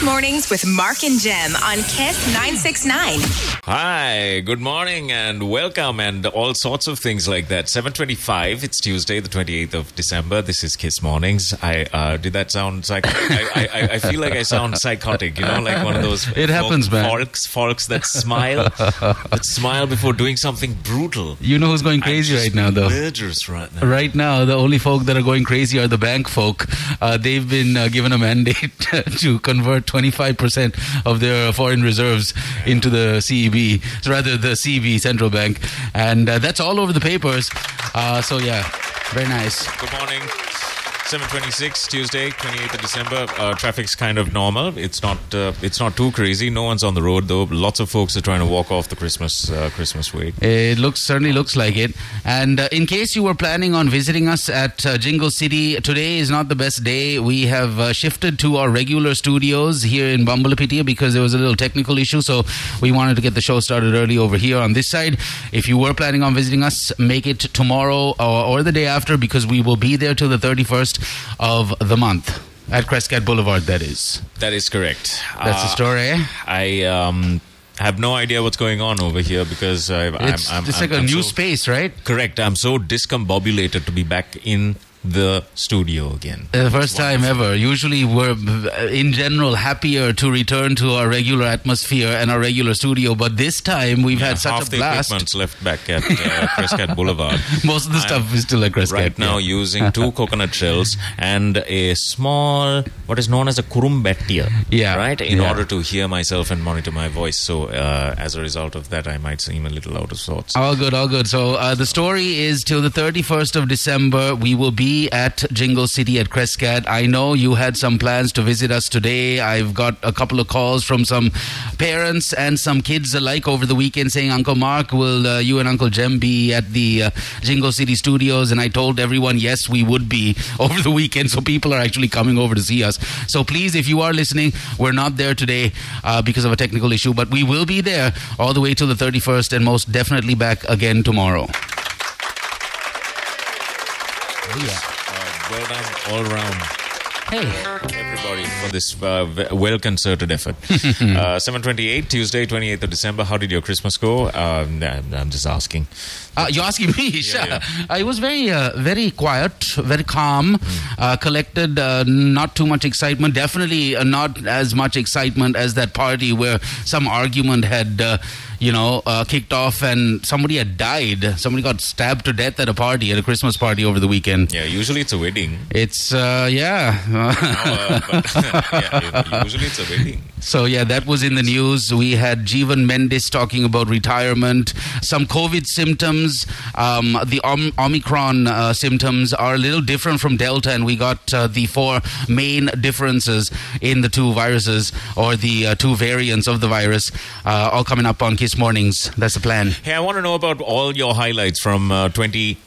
Kiss Mornings with Mark and Jem on Kiss 969. Hi, good morning and welcome and all sorts of things like that. 725, it's Tuesday, the 28th of December. This is Kiss Mornings. I uh, Did that sound psychotic? I, I, I feel like I sound psychotic, you know, like one of those It happens, man. folks, folks that smile, that smile before doing something brutal. You know who's going crazy right now, though? Murderous right now. Right now, the only folk that are going crazy are the bank folk. Uh, they've been uh, given a mandate to convert 25% of their foreign reserves into the CEB, rather the CB central bank, and uh, that's all over the papers. Uh, so yeah, very nice. Good morning. 726 Tuesday, 28th of December. Uh, traffic's kind of normal. It's not. Uh, it's not too crazy. No one's on the road though. Lots of folks are trying to walk off the Christmas uh, Christmas way. It looks certainly looks like it. And uh, in case you were planning on visiting us at uh, Jingle City, today is not the best day. We have uh, shifted to our regular studios here in Bambalapitiya because there was a little technical issue. So we wanted to get the show started early over here on this side. If you were planning on visiting us, make it tomorrow or, or the day after because we will be there till the 31st of the month at Crescat Boulevard. That is. That is correct. That's the Uh, story. eh? I um, have no idea what's going on over here because I, I'm, It's, I'm, it's I'm, like a I'm new so- space, right? Correct. I'm so discombobulated to be back in the studio again. Uh, The first time ever. Usually, we're in general happier to return to our regular atmosphere and our regular studio, but this time we've had such Half a the blast. equipment's left back at uh, Crescat Boulevard. Most of the I'm stuff is still at Crescat. right now yeah. using two coconut shells and a small what is known as a kurumbetia Yeah, right in yeah. order to hear myself and monitor my voice so uh, as a result of that i might seem a little out of sorts All good, all good. So uh, the story is till the 31st of December, we will be at Jingle City at Crescat. I know you had some plans to visit us today. I've got a couple of calls from some parents and some kids alike over the weekend saying, Uncle Mark, will uh, you and Uncle Jem be at the uh, Jingle City studios? And I told everyone, yes, we would be over the weekend. So people are actually coming over to see us. So please, if you are listening, we're not there today uh, because of a technical issue, but we will be there all the way till the 31st and most definitely back again tomorrow. Uh, well done all round. Hey. everybody for this uh, well concerted effort. Uh, 728 tuesday 28th of december. How did your christmas go? Um, i'm just asking Uh, you're asking me? Sure. yeah. Uh, it was very, uh, very quiet, very calm, uh, collected. Uh, not too much excitement. Definitely uh, not as much excitement as that party where some argument had, uh, you know, uh, kicked off and somebody had died. Somebody got stabbed to death at a party, at a Christmas party over the weekend. yeah usually it's a wedding It's uh, yeah. uh, but yeah, usually it's a wedding So yeah, that was in the news. We had Jeevan Mendes talking about retirement, some COVID symptoms. Um, the Om- Omicron uh, symptoms are a little different from Delta, and we got uh, the four main differences in the two viruses or the uh, two variants of the virus, uh, all coming up on Kiss Mornings. That's the plan. Hey, I want to know about all your highlights from uh,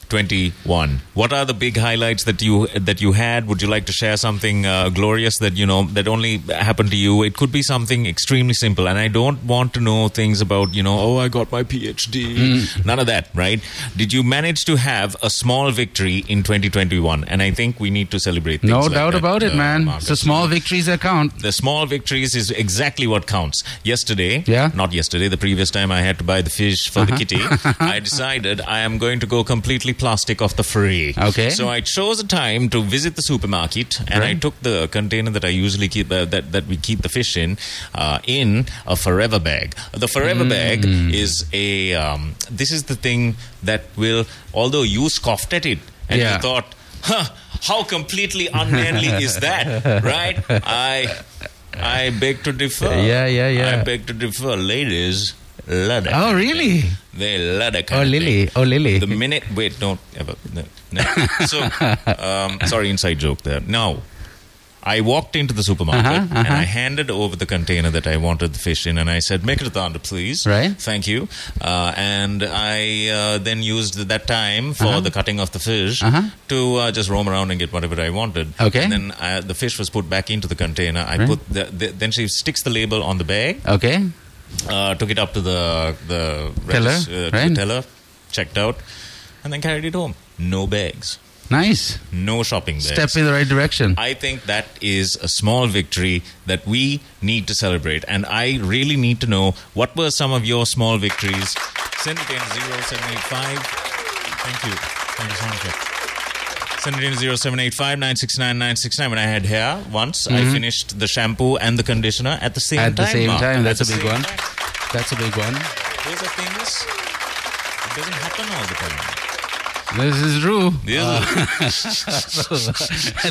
2021. What are the big highlights that you that you had? Would you like to share something uh, glorious that you know that only happened to you? It could be something extremely simple, and I don't want to know things about you know. Oh, I got my PhD. None of that, right? Did you manage to have a small victory in 2021? And I think we need to celebrate. Things No like doubt that, about it, uh, man. So small victories that count. The small victories is exactly what counts. Yesterday, Yeah? not yesterday, the previous time I had to buy the fish for the kitty, I decided I am going to go completely plastic off the free. Okay. So I chose a time to visit the supermarket, and I took the container that I usually keep uh, that that we keep the fish in uh, in a forever bag. The forever bag is a um, this is the thing that will, although you scoffed at it and Yeah. you thought, huh, how completely unmanly is that, right? I I beg to differ. Yeah, yeah, yeah. I beg to differ. Ladies Oh, really? They it. Oh, Lily. Oh, Lily. The minute, wait, don't ever. No, no. So, um, sorry, inside joke there. Now, I walked into the supermarket Uh-huh, and uh-huh. I handed over the container that I wanted the fish in, and I said, "Make it a thunder, please." Right. Thank you. Uh, and I uh, then used that time for the cutting of the fish Uh-huh. to uh, just roam around and get whatever I wanted. Okay. And then uh, the fish was put back into the container. I Right. put the, the, then she sticks the label on the bag Okay. Uh, took it up to the the Teller, regis- uh, right? the teller, checked out, and then carried it home. No bags. Nice. No shopping there. Step in the right direction. I think that is a small victory that we need to celebrate. And I really need to know what were some of your small victories. Send it in 0785. Thank you. Thank you so much. Send it in 0785 969 969. When I had hair once, I finished the shampoo and the conditioner at the same Mm-hmm. At time. the same Mark. time. At That's a big one. time. That's a big one. Those are things. It doesn't happen all the time. This is true. Yeah.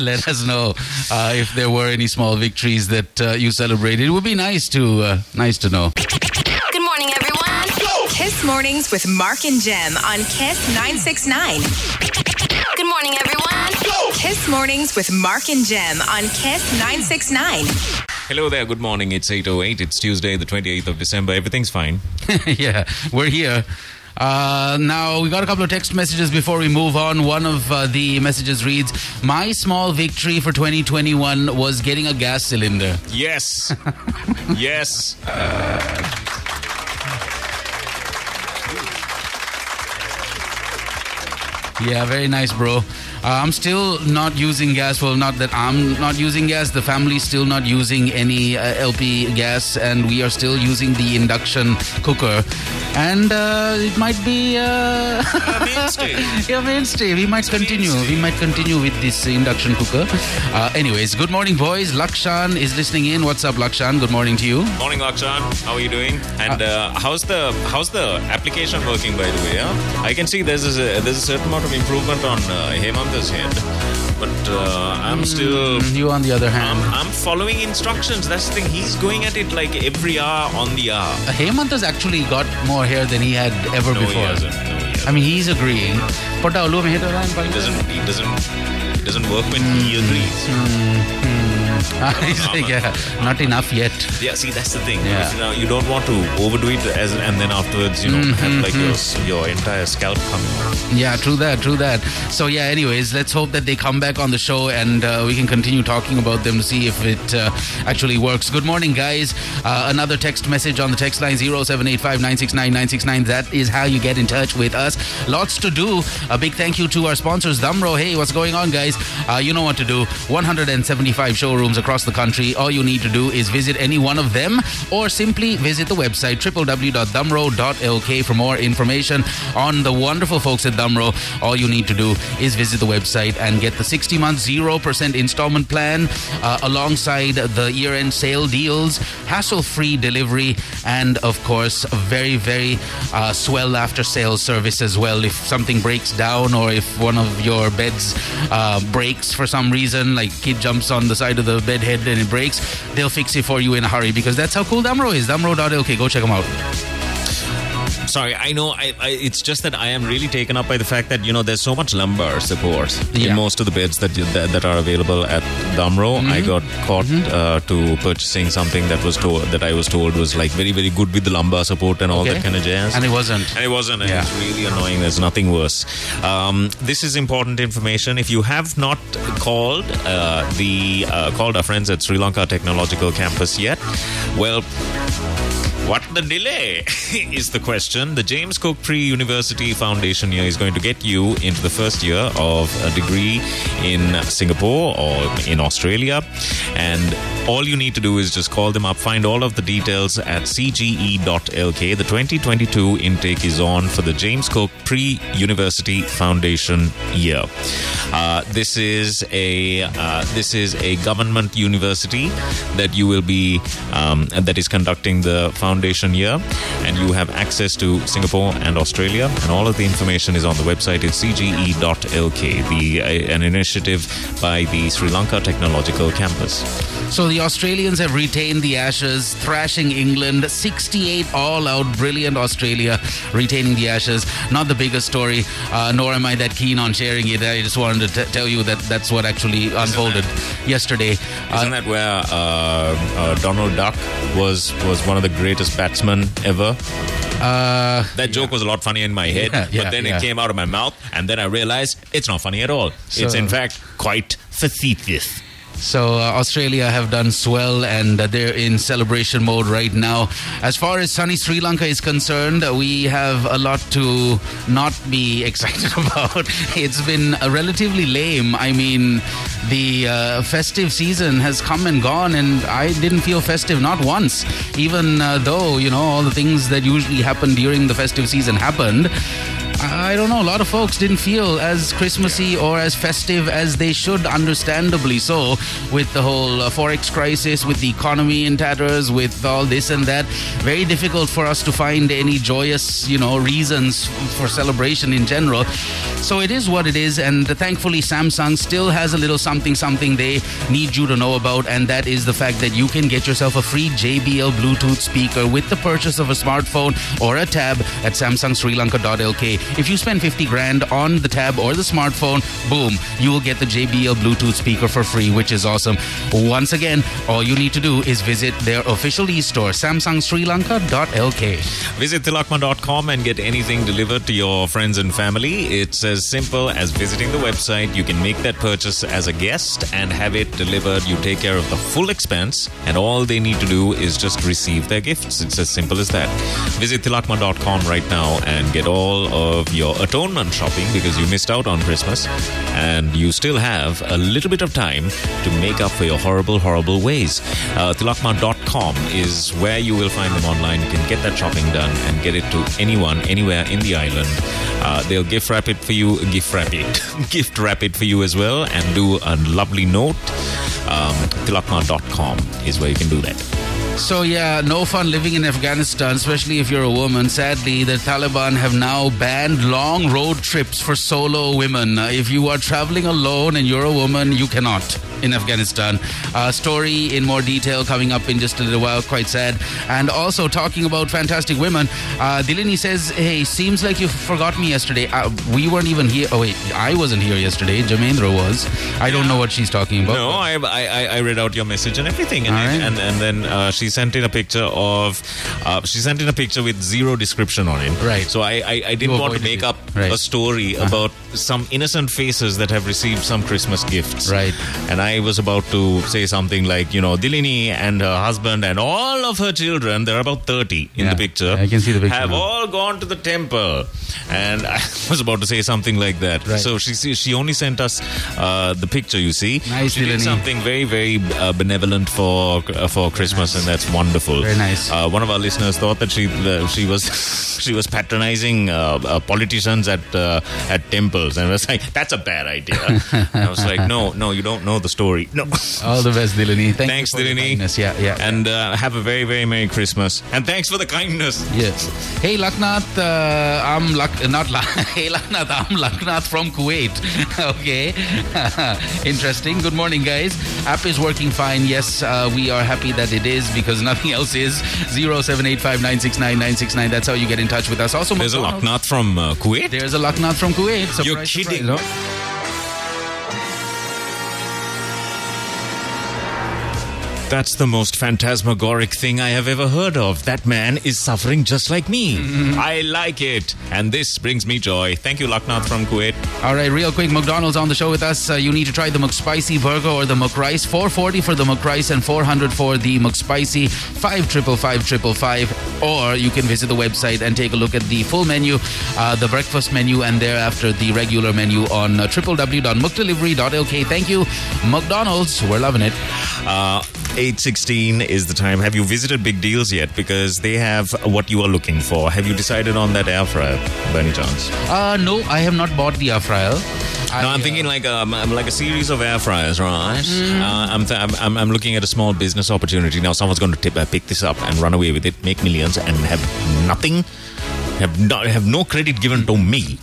Let us know uh, if there were any small victories that uh, you celebrated. It would be nice to uh, nice to know. Good morning, everyone. Kiss Mornings with Mark and Jem on Kiss 969. Good morning, everyone. Kiss Mornings with Mark and Jem on Kiss 969. Hello there. Good morning. It's 8.08. It's Tuesday, the 28th of December. Everything's fine. yeah, we're here. Uh, now, we got a couple of text messages before we move on. One of uh, the messages reads My small victory for 2021 was getting a gas cylinder. Yes. yes. Yeah, very nice, bro. Uh, I'm still not using gas. Well, not that I'm not using gas. The family's still not using any uh, LP gas, and we are still using the induction cooker. And uh, it might be uh, mainstay. yeah, mainstay. We might continue. We might continue with this induction cooker. Uh, anyways, good morning, boys. Lakshan is listening in. What's up, Lakshan? Good morning to you. Morning, Lakshan. How are you doing? And uh, how's the how's the application working, by the way? Yeah? I can see there's a, there's a certain amount of improvement on uh, Hemanta's head, but uh, I'm still. Mm, mm, you, on the other hand, I'm, I'm following instructions. That's the thing. He's going at it like every hour on the hour. Uh, Hemant has actually got more hair than he had ever No, before. he hasn't. No, he hasn't. I mean, he's agreeing. Pota ulo uh, mein hita raha hai, He doesn't. He doesn't. It doesn't work when he mm, agrees. He's like, yeah, not enough yet. Yeah, see, that's the thing. Yeah. You, know, you don't want to overdo it, as and then afterwards, you know, have like your your entire scalp coming off. Yeah, true that, true that. So yeah, anyways, let's hope that they come back on the show and uh, we can continue talking about them to see if it uh, actually works. Good morning, guys. Uh, another text message on the text line 0785969969. That is how you get in touch with us. Lots to do. A big thank you to our sponsors, Damro. Hey, what's going on, guys? Uh, you know what to do. 175 showrooms across the country. All you need to do is visit any one of them or simply visit the website www.damro.lk for more information on the wonderful folks at Damro. All you need to do is visit the website and get the 60 month 0% installment plan uh, alongside the year end sale deals, hassle free delivery, and of course, a very, very uh, swell after sales service as well. If something breaks down or if one of your beds uh, breaks for some reason, like kid jumps on the side of the bed head and it breaks, they'll fix it for you in a hurry because that's how cool Damro is. Damro.lk, go check them out. Sorry, I know. I, I, it's just that I am really taken up by the fact that you know there's so much lumbar support Yeah. in most of the beds that that, that are available at Damro. I got caught uh, to purchasing something that was told that I was told was like very very good with the lumbar support and all Okay. that kind of jazz. And it wasn't. And it wasn't. and Yeah. It's really annoying. There's nothing worse. Um, this is important information. If you have not called uh, the uh, called our friends at Sri Lanka Technological Campus yet, well. What the delay is the question. The James Cook Pre University Foundation year is going to get you into the first year of a degree in Singapore or in Australia. And all you need to do is just call them up, find all of the details at cge.lk. The 2022 intake is on for the James Cook Pre University Foundation year. Uh, this is a uh, this is a government university that you will be um, that is conducting the foundation year, and you have access to Singapore and Australia, and all of the information is on the website. It's cge.lk, the uh, an initiative by the Sri Lanka Technological Campus. So the Australians have retained the Ashes, thrashing England 68 all out. Brilliant Australia retaining the Ashes. Not the biggest story, uh, nor am I that keen on sharing it. I just wanted to t- tell you that that's what actually unfolded yesterday. Isn't that where uh, uh, Donald Duck was was one of the greatest batsmen ever? Uh, That joke was a lot funny in my head, Yeah, yeah, but then yeah. it came out of my mouth, and then I realized it's not funny at all. it's in fact quite facetious. So uh, Australia have done swell and uh, they're in celebration mode right now. As far as sunny Sri Lanka is concerned, we have a lot to not be excited about. It's been uh, relatively lame. I mean, the uh, festive season has come and gone, and I didn't feel festive not once, even uh, though you know all the things that usually happen during the festive season happened. I don't know. A lot of folks didn't feel as Christmassy or as festive as they should, understandably so, with the whole uh, forex crisis, with the economy in tatters, with all this and that. Very difficult for us to find any joyous, you know, reasons for celebration in general. So it is what it is, and thankfully, Samsung still has a little something, something they need you to know about, and that is the fact that you can get yourself a free JBL Bluetooth speaker with the purchase of a smartphone or a tab at samsungsrilanka.lk. If you spend 50 grand on the tab or the smartphone, boom, you will get the JBL Bluetooth speaker for free, which is awesome. Once again, all you need to do is visit their official e-store, samsungsrilanka.lk. Visit tilakma.com and get anything delivered to your friends and family. It's as simple as visiting the website. You can make that purchase as a guest and have it delivered. You take care of the full expense, and all they need to do is just receive their gifts. It's as simple as that. Visit tilakma.com right now and get all of your atonement shopping because you missed out on Christmas and you still have a little bit of time to make up for your horrible, horrible ways. Uh, tilakma.com is where you will find them online. You can get that shopping done and get it to anyone, anywhere in the island. Uh, they'll gift wrap it for you, gift wrap it, gift wrap it for you as well, and do a lovely note. Um, tilakma.com is where you can do that. So, yeah, no fun living in Afghanistan, especially if you're a woman. Sadly, the Taliban have now banned long road trips for solo women. Uh, if you are traveling alone and you're a woman, you cannot in Afghanistan. Uh, story in more detail coming up in just a little while. Quite sad. And also talking about fantastic women, uh, Dilini says, "Hey, seems like you forgot me yesterday. Uh, we weren't even here. Oh wait, I wasn't here yesterday. Jamendra was. I don't know what she's talking about. No, I, I, I read out your message and everything, and, right. and, and then uh, she sent in a picture of uh, she sent in a picture with zero description on it. Right. So I I, I didn't You want to make it. up Right. Uh-huh. a story about some innocent faces that have received some Christmas gifts. Right. And I was about to say something like, you know, Dilini and her husband and all of her children, there are about 30 in Yeah. the picture, I can see the picture have now. all gone to the temple. And I was about to say something like that. Right. So she she only sent us uh, the picture, you see. Nice, she did Dilini. something very, very uh, benevolent for uh, for Christmas, and that's wonderful. Very nice. Uh, one of our listeners thought that she uh, she was she was patronizing uh, uh, politicians at uh, at temples, and I was like, that's a bad idea. I was like, no, no, you don't know the story. No. All the best, Dilini. Thank Thanks, you for the Dilini. kindness. Yeah, yeah. And uh, have a very, very Merry Christmas. And thanks for the kindness. Yes. Hey, Laknath, uh, I'm Lak, not La- Hey, Laknath, I'm Laknath from Kuwait. okay. Interesting. Good morning, guys. App is working fine. Yes, uh, we are happy that it is because nothing else is. 07859699969. That's how you get in touch with us. Also, There's a McDonald's. From uh, Kuwait. There's a Laknath from Kuwait. Surprise, You're kidding. surprise. That's the most phantasmagoric thing I have ever heard of. That man is suffering just like me. Mm-hmm. I like it. And this brings me joy. Thank you, Laknath from Kuwait. All right, real quick, McDonald's on the show with us. Uh, you need to try the McSpicy burger or the McRice. 440 for the McRice and 400 for the McSpicy. Five triple five triple five. Or you can visit the website and take a look at the full menu, uh, the breakfast menu, and thereafter the regular menu on uh, www.mcdelivery.lk. Thank you, McDonald's. We're loving it. Uh, 816 is the time. Have you visited Big Deals yet? Because they have what you are looking for. Have you decided on that air fryer by any chance? Uh, no, I have not bought the air fryer. No, I'm thinking like um, like a series of air fryers, right? Uh, I'm, th- I'm- I'm I'm looking at a small business opportunity now. Someone's going to tip, uh, pick this up and run away with it, make millions, and have nothing. Have no, have no credit given to me.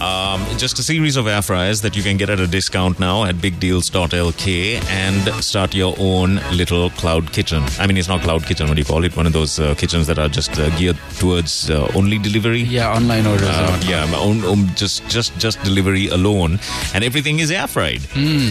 Um, just a series of air fryers that you can get at a discount now at bigdeals.lk and start your own little cloud kitchen. I mean, it's not cloud kitchen. What do you call it? One of those uh, kitchens that are just uh, geared towards uh, only delivery. Yeah, online orders. Uh, yeah, my own, um, just just just delivery alone, and everything is air fried.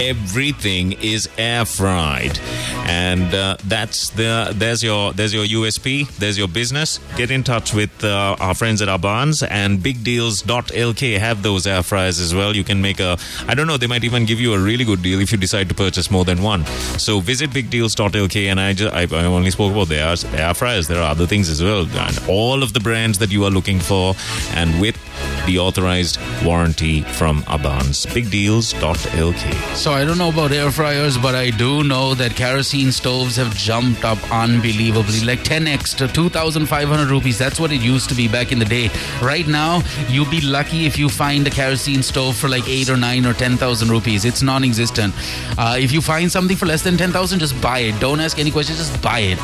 Everything is air fried, and uh, that's the there's your there's your USP. There's your business. Get in touch with uh, our friends at Abans and bigdeals.lk have those air fryers as well. You can make a, I don't know, they might even give you a really good deal if you decide to purchase more than one. So visit bigdeals.lk and I just, I, I only spoke about the air, air fryers. There are other things as well. And all of the brands that you are looking for and with the authorized warranty from Abans. Bigdeals.lk. So I don't know about air fryers, but I do know that kerosene stoves have jumped up unbelievably, like 10x to 2,500 rupees. That's what it used to be back in the day. Right now, you'll be lucky if you find a kerosene stove for like eight or nine or 10,000 rupees. It's non-existent. Uh, if you find something for less than 10,000, just buy it. Don't ask any questions. Just buy it.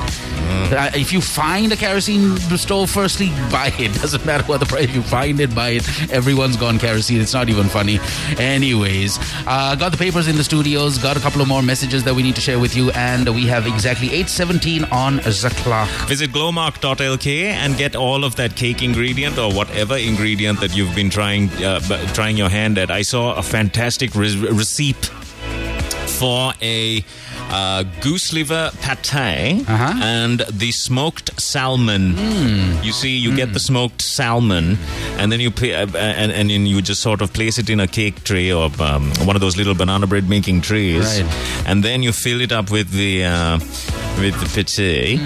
Uh, if you find a kerosene stove, firstly, buy it. Doesn't matter what the price. If you find it, buy it. Everyone's gone kerosene. It's not even funny. Anyways, uh, got the papers in the studios. Got a couple of more messages that we need to share with you, and we have exactly 8:17 on the clock. Visit glomark.lk and get all of that cake ingredient or whatever ingredient that you've been trying uh, trying your hand at. I saw a fantastic re- receipt for a uh, goose liver pate Uh-huh. and the smoked salmon. You see, you get the smoked salmon, and then you pay, uh, and and you just sort of place it in a cake tray or um, one of those little banana bread making trays, Right. and then you fill it up with the. Uh, with the pate,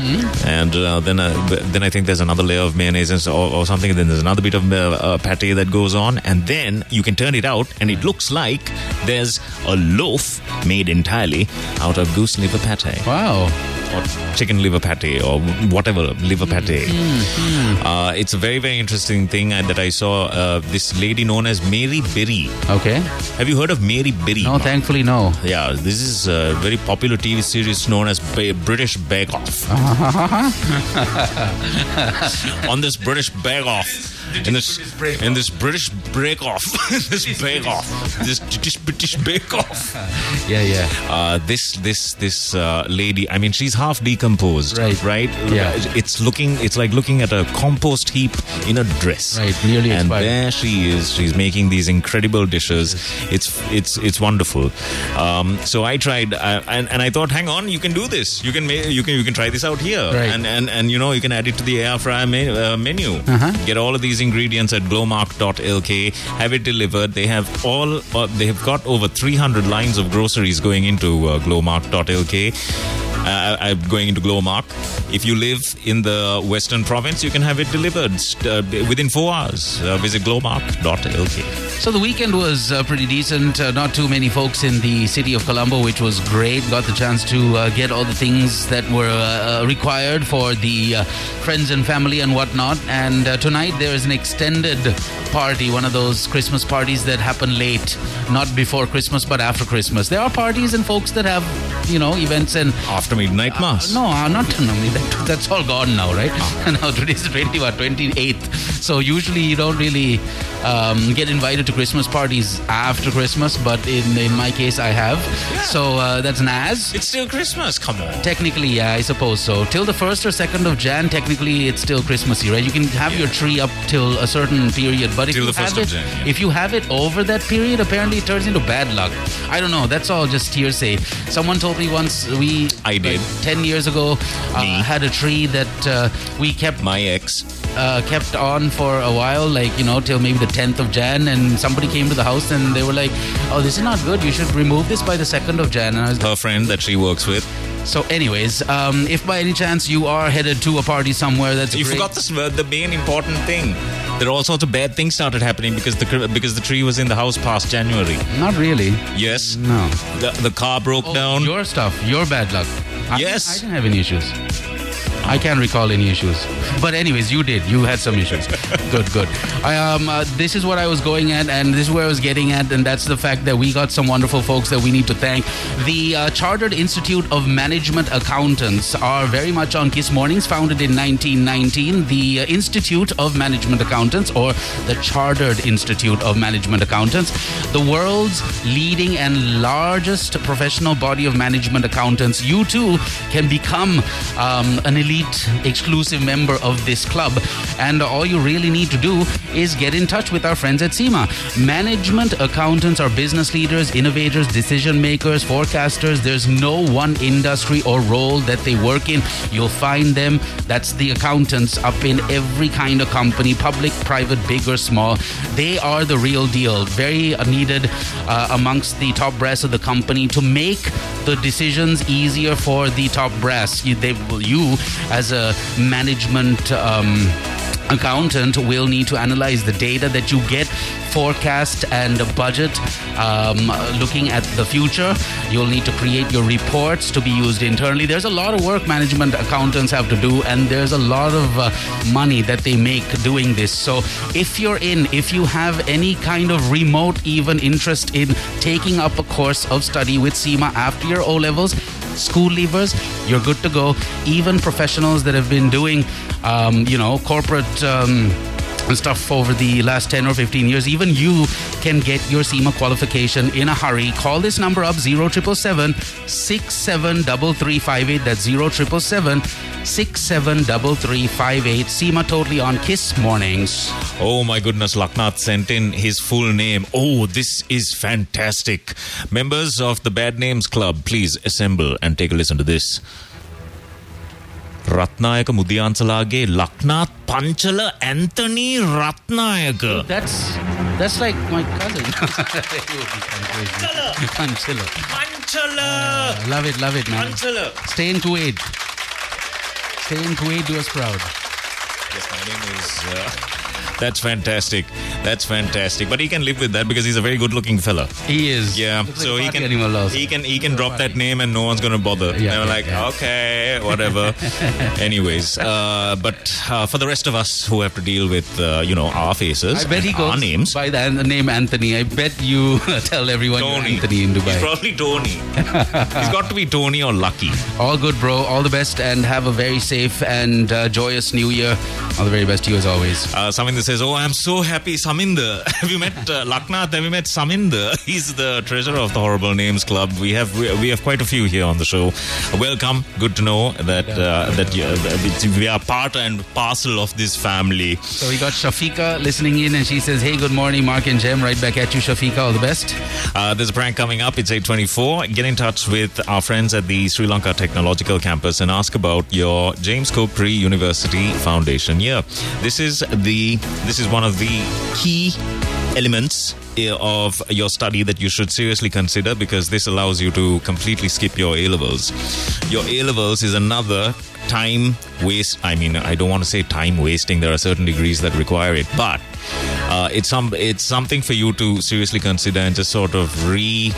and uh, then uh, then I think there's another layer of mayonnaise and so, or, or something. Then there's another bit of uh, uh, pate that goes on, and then you can turn it out, and it looks like there's a loaf made entirely out of goose liver pate Wow. Or chicken liver pate or whatever liver pate. Uh, it's a very very interesting thing that I saw. Uh, this lady known as Mary Berry. Okay. Have you heard of Mary Berry? No, thankfully, no. Yeah, this is a very popular TV series known as British Bake Off. On this British Bake Off. In this, in this British Break Off, this Bake Off, this British British Bake Off. Yeah, yeah. Uh, this this this uh, lady, I mean, she's half decomposed, Right. Right? Yeah. It's looking, it's like looking at a compost heap in a dress, Right, nearly And expired. there she is. She's making these incredible dishes. It's it's it's wonderful. Um, so I tried, uh, and and I thought, hang on, you can do this. You can ma- you can you can try this out here, Right. and and and you know you can add it to the air fryer me- uh, menu. Uh-huh. Get all of these ingredients at glomark.lk. Have it delivered. They have all. Uh, they have got over 300 lines of groceries going into uh, glomark.lk. Uh, I'm going into Glomark. If you live in the Western Province, you can have it delivered uh, within four hours. Uh, visit glomark.lk. So the weekend was uh, pretty decent. Uh, not too many folks in the city of Colombo, which was great. Got the chance to uh, get all the things that were uh, required for the uh, friends and family and whatnot. And uh, tonight there is an extended party, one of those Christmas parties that happen late, not before Christmas but after Christmas. There are parties and folks that have, you know, events and After midnight mass. no, uh, not no, I mean, that, that's all gone now, right? now today's the 20, what, 28th. So usually you don't really um, get invited to Christmas parties after Christmas, but in in my case I have. So uh, that's Naz. It's still Christmas. Come on. Technically, yeah, I suppose so. Till the first or second of Jan, technically it's still Christmassy, right? You can have your tree up till a certain period, but if Till you the first have of it, Jan, yeah. if you have it over that period, apparently it turns into bad luck. I don't know. That's all just hearsay. Someone told me once we I did. like, ten years ago uh, had a tree that uh, we kept My ex. uh, kept on for a while, like you know, till maybe the tenth of Jan, and somebody came to the house and they were like, "Oh, this is not good. You should remove this by the second of Jan." And I was Her friend that she works with. so, anyways, um, if by any chance you are headed to a party somewhere, that's You great. forgot uh, the main important thing. There are all sorts of bad things started happening because the because the tree was in the house past January. Not really. Yes. No. The, the car broke Oh, down. Your stuff, your bad luck. I, Yes. I didn't have any issues. I can't recall any issues. But anyways, you did. You had some issues. good, good. I, um, uh, this is what I was going at, and this is where I was getting at, and that's the fact that we got some wonderful folks that we need to thank. The uh, Chartered Institute of Management Accountants are very much on Kiss Mornings, founded in 1919. The uh, Institute of Management Accountants, or the Chartered Institute of Management Accountants, the world's leading and largest professional body of management accountants. You too can become um, an elite elite exclusive member of this club. And all you really need to do is get in touch with our friends at CIMA. Management accountants are business leaders, innovators, decision makers, forecasters. There's no one industry or role that they work in. You'll find them. That's the accountants up in every kind of company, public, private, big or small. They are the real deal. Very needed uh, amongst the top brass of the company to make the decisions easier for the top brass. You, they, you as a management. Um, accountant will need to analyze the data that you get, forecast and budget, um, looking at the future. You'll need to create your reports to be used internally. There's a lot of work management accountants have to do, and there's a lot of uh, money that they make doing this. So if you're in, if you have any kind of remote even interest in taking up a course of study with CIMA after your O levels, school leavers, you're good to go. Even professionals that have been doing, um, you know, corporate. Um, stuff over the last 10 or 15 years, even you can get your CIMA qualification in a hurry. Call this number up 0777 673358. That's 0777 673358. CIMA totally on Kiss Mornings. Oh my goodness, Laknath sent in his full name. Oh, this is fantastic. Members of the Bad Names Club, please assemble and take a listen to this. Ratnayake Mudiyanselage Laknath Panchala Anthony Ratnayake. Panchala! ලවෙත් ලවෙත් පංචල! ස්ටේන් ටේන් ටස් ප්‍රව්. Yes, my name is uh, that's fantastic. That's fantastic. But he can live with that because he's a very good-looking fella. He is. Yeah, Looks so like he can animal he can he can drop that name and no one's gonna bother. Yeah, yeah, like, yeah. okay, whatever. Anyways, uh, but uh, for the rest of us who have to deal with uh, you know our faces, I bet he goes our names. by the an- name Anthony. I bet you tell everyone Tony. Anthony in He's Dubai. probably Tony. He's got to be Tony or Lucky. All good, bro. All the best, and have a very safe and uh, joyous New Year. All the very best to you as always. Uh, Saminder says, "Oh, I'm so happy, Saminder. have you met uh, Laknath? Have you met Saminder? He's the treasurer of the Horrible Names Club. We have we, we have quite a few here on the show. Welcome. Good to know that uh, that you, uh, we are part and parcel of this family. So we got Shafika listening in, and she says, "Hey, good morning, Mark and Jem. Right back at you, Shafika. All the best." Uh, there's a prank coming up. It's 8:24. Get in touch with our friends at the Sri Lanka Technological Campus and ask about your James Cook Pre-University Foundation year. This is the this is one of the key elements eh, of your study that you should seriously consider because this allows you to completely skip your A levels. Your A levels is another time waste. I mean, I don't want to say time wasting. There are certain degrees that require it, but uh, it's some it's something for you to seriously consider and just sort of re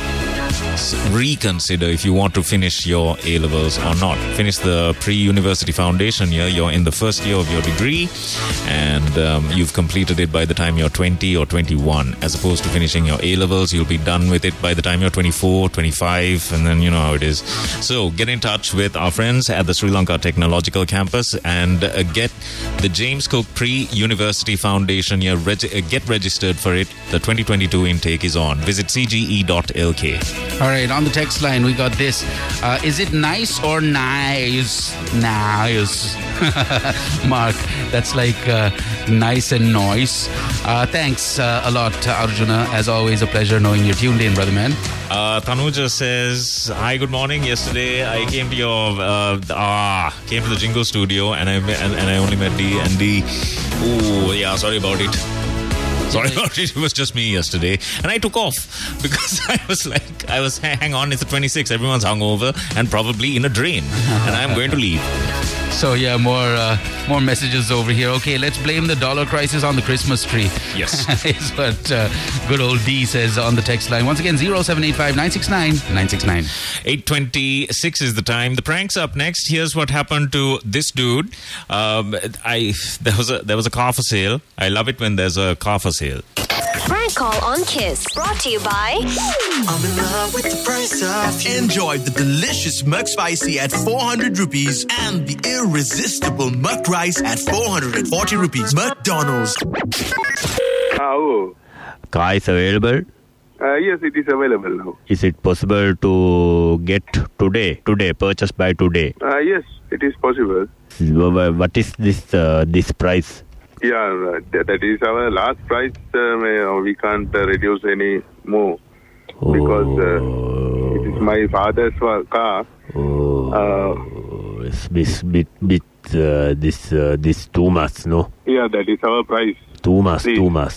reconsider if you want to finish your A levels or not. Finish the pre university foundation year. You're in the first year of your degree, and um, you've completed it by the time you're 20 or 21, as opposed to finishing your A levels. You'll be done with it by the time you're 24, 25, and then you know how it is. So get in touch with our friends at the Sri Lanka Technological Campus and uh, get the James Cook Pre University Foundation year. Reg- uh, get registered for it. The 2022 intake is on. Visit cge.lk. All right, on the text line, we got this. Uh, is it nice or nice? Nice. Mark, that's like uh, nice and noise. Uh, thanks uh, a lot, Arjuna. As always, a pleasure knowing you're tuned in, brother man. Uh, Tanuja says, "Hi, good morning. Yesterday, I came to your uh, ah came to the Jingo studio, and I met, and, and I only met D and D. Ooh, yeah, sorry about it. Sorry it. It was just me yesterday, and I took off because I was like, I was hang on. It's the 26th. Everyone's hungover and probably in a drain, and I'm going to leave. So yeah, more uh, more messages over here. Okay, let's blame the dollar crisis on the Christmas tree. Yes. is what uh, good old D says on the text line. Once again, 0785 969 969. 826 is the time. The prank's up next. Here's what happened to this dude. Um, I there was a there was a car for sale. I love it when there's a car for sale. Prank call on Kiss. Brought to you by I'm in love with the price of you. Enjoy the delicious McSpicy at 400 rupees and the irresistible McRice at 440 rupees. McDonald's. ආවෝ Car is available. Uh, yes, it is available now. Is it possible to get today? Today, purchase by today. Uh, yes, it is possible. What is this uh, this price? Yeah, that that is our last price. Uh, we can't uh, reduce any more because uh, it is my father's car. Uh, Oh, it's bit bit bit uh, this uh, this too much, no? yeah, that is our price. Too much, Please. too much,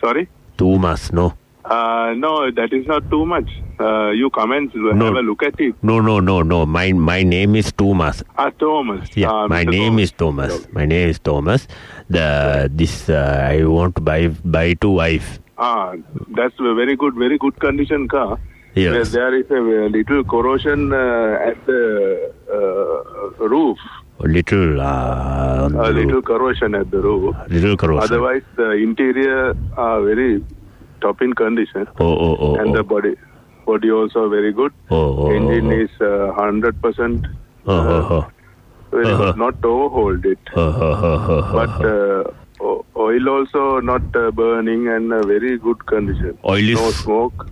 Sorry? too much, no? Uh, no, that is not too much. Uh, you come and No. have a look at it. No, no, no, no. My my name is Thomas. Ah, Thomas. Yeah, Ah, my Mr. name is Thomas. My name is Thomas. The this uh, I want to buy buy to wife. Ah, that's a very good, very good condition car. Yes. There is a little corrosion uh, at the uh, roof. A little uh, A little roof. corrosion at the roof. little corrosion. Otherwise, the interior are very top in condition, oh oh oh and oh. the body body also very good. oh oh Engine oh, is uh, hundred percent oh oh oh very Uh-huh. good. Not overhauled it, oh oh oh oh oh but uh, oil also not uh, burning and uh, very good condition. Oil is- no smoke.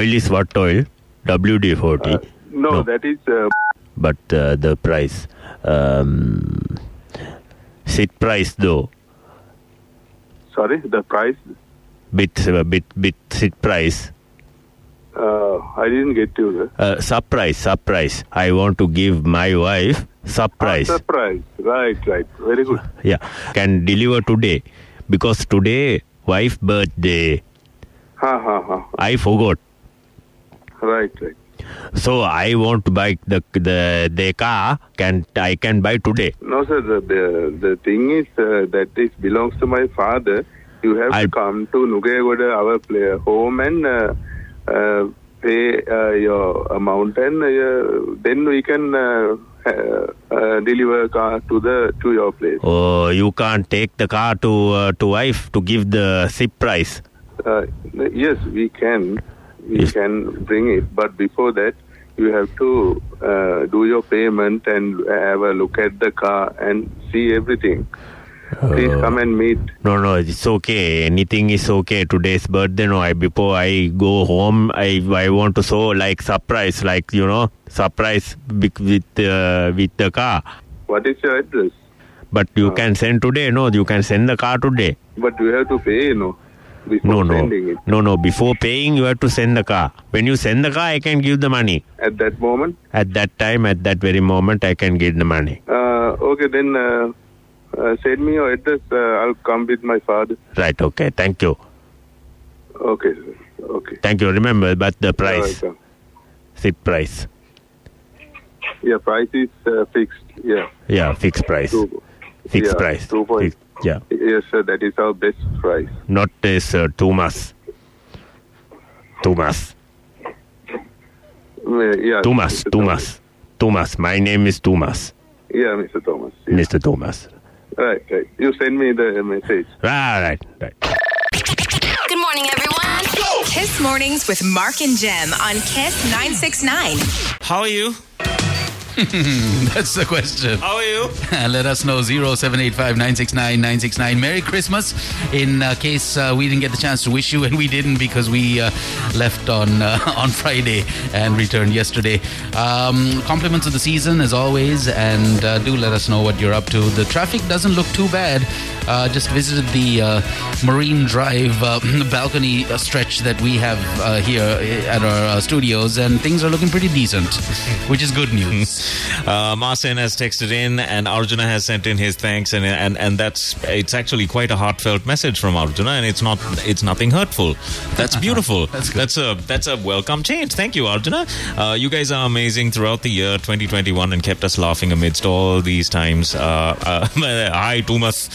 oil is what oil? WD forty. Uh, no, No. that is uh, but uh, the price um, sit price though sorry the price. bit uh, bit bit sit price Uh, I didn't get you. There. uh, surprise surprise I want to give my wife surprise Ah, surprise. Right, right. Very good. yeah can deliver today because today wife birthday Ha ha ha. I forgot Right, right. so I want to buy the the the car can I can buy today No, sir. The the, the thing is uh, that this belongs to my father. You have I- to come to Nugegoda, our play, home, and uh, pay uh, your amount, and uh, then we can uh, uh, uh, deliver car to the to your place. oh you can't take the car to uh, to wife to give the ship price Uh, yes, we can. We Yes. can bring it, but before that, you have to uh, do your payment and have a look at the car and see everything. Please Oh. come and meet. No, no, it's okay. Anything is okay. Today's birthday. No, I before I go home, I I want to show like surprise, like you know, surprise with uh, with the car. What is your address? But you can send today. No, you can send the car today. But you have to pay, you know, No, no, it. no, no. Before paying, you have to send the car. When you send the car, I can give the money. At that moment. At that time, at that very moment, I can give the money. Uh, okay, then uh, send me your address. Uh, I'll come with my father. Right. Okay. Thank you. Okay, sir. Okay. Thank you. Remember, but the price, You're seat price. Yeah, price is uh, fixed. Yeah. Yeah, fixed price. Two, Fixed yeah, price. Two point. Fixed- yeah. Yes, sir. That is our best price. not this uh, Thomas. Thomas. Uh, yeah. Thomas. Mr. Thomas. Thomas. My name is Thomas. Yeah, Mr. Thomas. Yeah. Mr. Thomas. Right, right. You send me the message. Right, right, right. Good morning, everyone. Kiss Mornings with Mark and Jem on Kiss 969. How are you? That's the question. How are you? Let us know 0785 969 969. Merry Christmas. In uh, case uh, we didn't get the chance to wish you, and we didn't because we uh, left on uh, on Friday and returned yesterday. Um, compliments of the season as always, and uh, do let us know what you're up to. The traffic doesn't look too bad. Uh, just visited the uh, Marine Drive uh, balcony stretch that we have uh, here at our uh, studios, and things are looking pretty decent, which is good news. Uh, Marcin has texted in, and Arjuna has sent in his thanks, and and and that's it's actually quite a heartfelt message from Arjuna, and it's not it's nothing hurtful. That's beautiful. That's good. That's a that's a welcome change. Thank you, Arjuna. Uh, you guys are amazing throughout the year 2021 and kept us laughing amidst all these times. Uh, uh, hi, Tumas,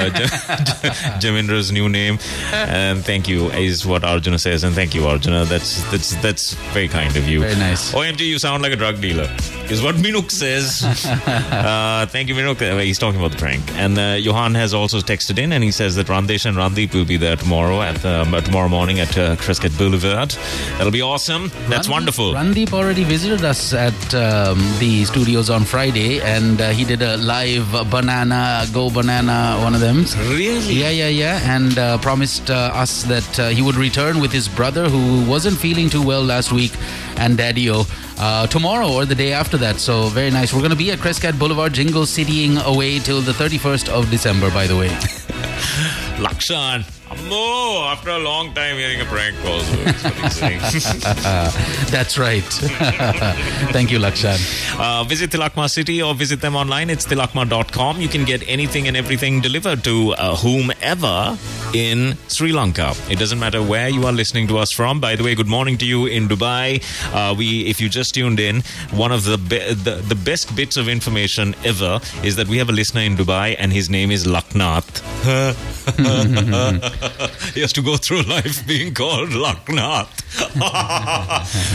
Jamindra's new name, and thank you is what Arjuna says, and thank you, Arjuna. That's that's that's very kind of you. Very nice. OMG, you sound like a drug dealer. Is what Minuk says. uh, thank you, Minuk. Uh, He's talking about the prank. And uh, Johan has also texted in and he says that Randesh and Randeep will be there tomorrow at um, uh, tomorrow morning at uh, Boulevard. That'll be awesome. That's Randeep- wonderful. Randeep already visited us at um, the studios on Friday, and uh, he did a live banana, go banana, one of them. Really? Yeah, yeah, yeah. And uh, promised uh, us that uh, he would return with his brother who wasn't feeling too well last week and Daddy-O uh, tomorrow or the day after that. So very nice. We're going to be at Crescat Boulevard, Jingle Citying away till the 31st of December, by the way. Lakshan. Ammo, after a long time hearing a prank call. So that's what he's saying. That's right. Thank you, Lakshan. Uh, visit Tilakma City or visit them online. It's tilakma.com. You can get anything and everything delivered to uh, whomever in Sri Lanka. It doesn't matter where you are listening to us from. By the way, good morning to you in Dubai. Uh, we, if you just tuned in, one of the, be- the the best bits of information ever is that we have a listener in Dubai, and his name is Laknath. he has to go through life being called Laknath,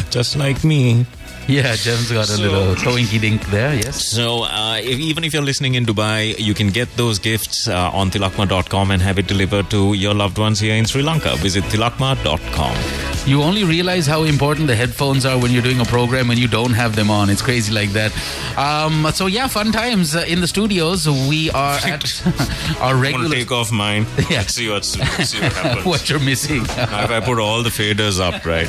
just like me. Yeah, Jem's got a So- little toinky dink there, yes. So, uh, if, even if you're listening in Dubai, you can get those gifts uh, on tilakma.com and have it delivered to your loved ones here in Sri Lanka. Visit tilakma.com. You only realize how important the headphones are when you're doing a program when you don't have them on. It's crazy like that. Um, so, yeah, fun times uh, in the studios. We are at our I'm regular. to take off mine. Yeah. see, what's, see what happens. what you're missing. Now, if I put all the faders up, right,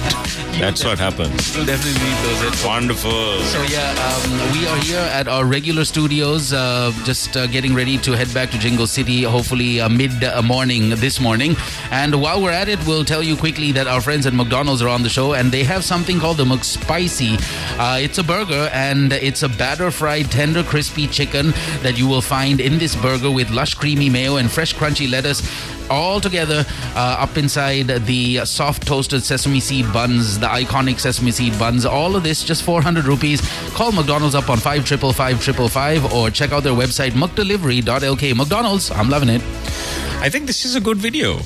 that's what happens. You'll definitely need those headphones. Wonderful. So yeah, um, we are here at our regular studios, uh, just uh, getting ready to head back to Jingle City, hopefully uh, mid uh, morning this morning. And while we're at it, we'll tell you quickly that our friends at McDonald's are on the show, and they have something called the McSpicy. Uh, it's a burger, and it's a batter fried, tender, crispy chicken that you will find in this burger with lush, creamy mayo and fresh, crunchy lettuce all together uh, up inside the soft toasted sesame seed buns, the iconic sesame seed buns. All of this just 400 rupees. Call McDonald's up on 555 or check out their website mcdelivery.lk. McDonald's, I'm loving it. I think this is a good video.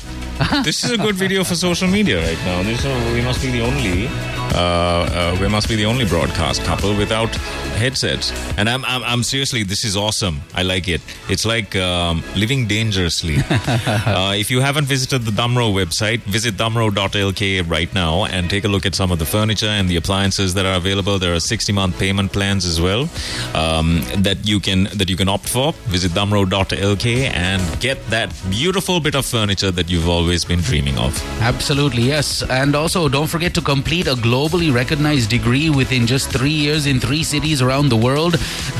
this is a good video for social media right now. This, uh, we must be the only, uh, uh, we must be the only broadcast couple without headsets. And I'm, I'm, I'm seriously, this is awesome. I like it. It's like um, living dangerously. uh, if you haven't visited the Damro website, visit damro.lk right now and take a look at some of the furniture and the appliances that are available. There are 60-month payment plans as well um, that you can that you can opt for. Visit damro.lk and get that beautiful bit of furniture that you've always been dreaming of. Absolutely, yes. And also, don't forget to complete a globally recognized degree within just three years in three cities around the world.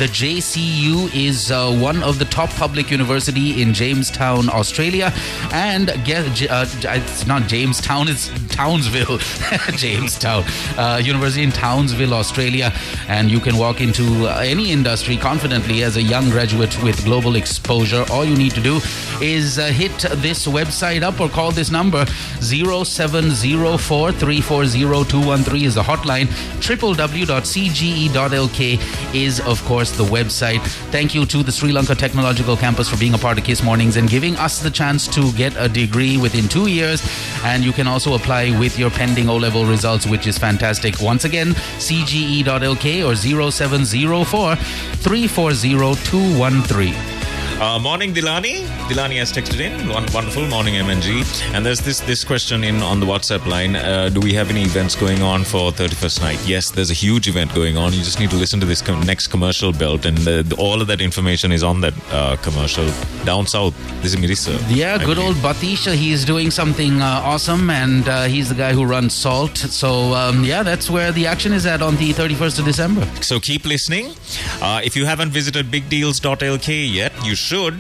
The JCU is uh, one of the top public university in Jamestown, Australia. And uh, it's not Jamestown, it's Townsville, Jamestown. Uh, university in Townsville, Australia. And you can walk into uh, any industry confidently as a young graduate with global exposure. All you need to do is uh, hit this website up or call this number 0704 340 213 is the hotline. www.cge.lk is, of course, the website. Thank you to the Sri Lanka Technological Campus for being a part of Kiss Mornings and giving us the chance to get a degree within two years. And you can also apply with your pending O level results, which is fantastic. Once again, cge.lk or 0704 340 213. Uh, morning, Dilani. Dilani has texted in. One wonderful morning, MNG. And there's this this question in on the WhatsApp line. Uh, do we have any events going on for 31st night? Yes, there's a huge event going on. You just need to listen to this com- next commercial belt, and the, the- all of that information is on that uh, commercial down south. This is Mirissa. Yeah, I good believe. old Batisha. He's doing something uh, awesome, and uh, he's the guy who runs Salt. So, um, yeah, that's where the action is at on the 31st of December. So keep listening. Uh, if you haven't visited bigdeals.lk yet, you should. What,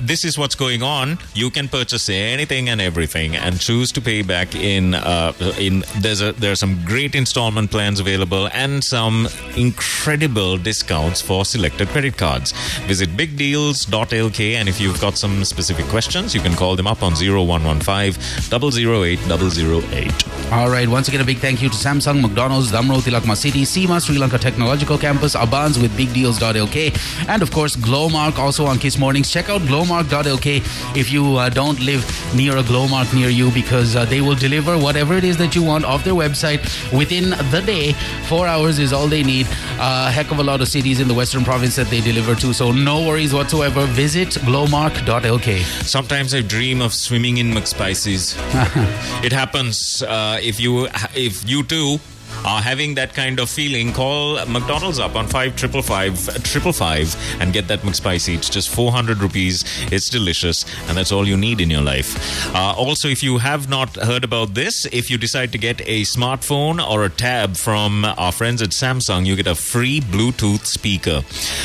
this is what's going on. You can purchase anything and everything, and choose to pay back in. Uh, in there's a there are some great installment plans available, and some incredible discounts for selected credit cards. Visit bigdeals.lk, and if you've got some specific questions, you can call them up on 0115 008 008. All right, once again, a big thank you to Samsung, McDonald's, Damro, Tilakma City, CIMA, Sri Lanka Technological Campus, Abans with bigdeals.lk, and of course, Glomark also on Kiss Mornings. Check out glomark.lk if you uh, don't live near a Glomark near you because uh, they will deliver whatever it is that you want off their website within the day. Four hours is all they need. A heck of a lot of cities in the Western province that they deliver to, so no worries whatsoever. Visit glomark.lk. Sometimes I dream of swimming in McSpicy's. it happens uh, if you if you too are having that kind of feeling, call McDonald's up on five triple five triple five and get that McSpicy. It's just 400 rupees. It's delicious, and that's all you need in your life. Uh, also, if you have not heard about this, if you decide to get a smartphone or a tab from our friends at Samsung, you get a free Bluetooth speaker.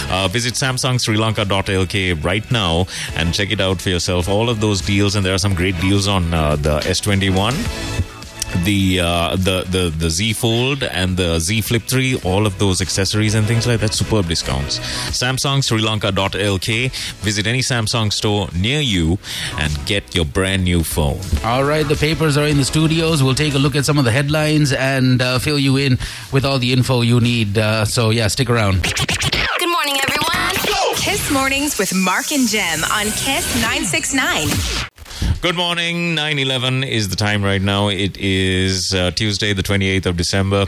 Uh, visit samsung.srilanka.lk right now and check it out for yourself. All of those deals, and there are some great deals on uh, the S21 the uh, the the the Z Fold and the Z Flip 3, all of those accessories and things like that, superb discounts. Samsung Sri Lanka.lk. Visit any Samsung store near you and get your brand new phone. All right, the papers are in the studios. We'll take a look at some of the headlines and uh, fill you in with all the info you need. Uh, so yeah, stick around. Good morning, everyone. Kiss Mornings with Mark and Jem on Kiss 969. Good morning. 9 11 is the time right now. It is uh, Tuesday, the 28th of December.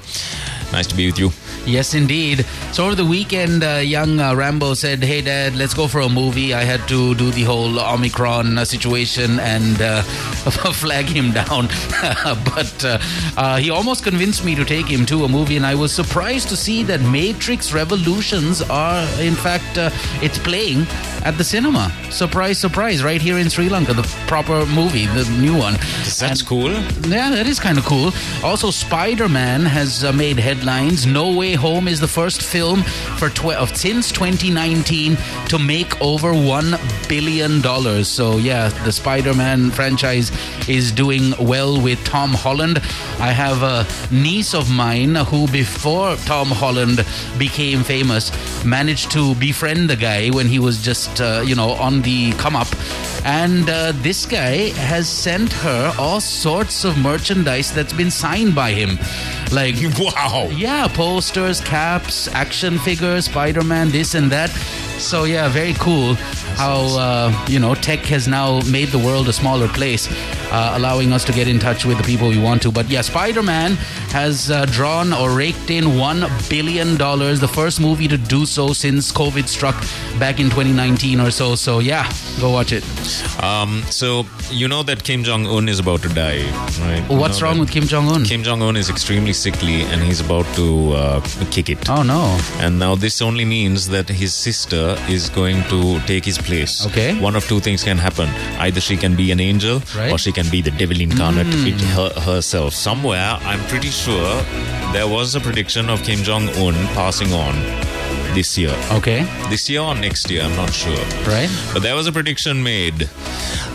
Nice to be with you. Yes, indeed. So over the weekend, uh, young uh, Rambo said, "Hey, Dad, let's go for a movie." I had to do the whole Omicron uh, situation and uh, flag him down, but uh, uh, he almost convinced me to take him to a movie, and I was surprised to see that Matrix Revolutions are, in fact, it's playing at the cinema. Surprise, surprise! Right here in Sri Lanka, the proper movie, the new one. That's and, cool. Yeah, that is kind of cool. Also, Spider Man has made headlines. No Way Home is the first film for tw- since 2019 to make over one billion dollars. So yeah, the Spider-Man franchise is doing well with Tom Holland. I have a niece of mine who, before Tom Holland became famous, managed to befriend the guy when he was just uh, you know on the come up, and uh, this guy has sent her all sorts of merchandise that's been signed by him. Like wow, yeah, posters, caps, action figures, Spider-Man, this and that. So yeah, very cool how uh, you know tech has now made the world a smaller place, uh, allowing us to get in touch with the people we want to. But yeah, Spider-Man has uh, drawn or raked in one billion dollars, the first movie to do so since COVID struck back in 2019 or so. So yeah, go watch it. Um, so you know that Kim Jong Un is about to die, right? What's wrong with Kim Jong Un? Kim Jong Un is extremely sickly, and he's about to uh, kick it. Oh no! And now this only means that his sister is going to take his place. Okay. One of two things can happen: either she can be an angel, right. or she can be the devil incarnate mm. her, herself. Somewhere, I'm pretty sure there was a prediction of Kim Jong Un passing on this year. Okay. This year or next year, I'm not sure. Right. But there was a prediction made.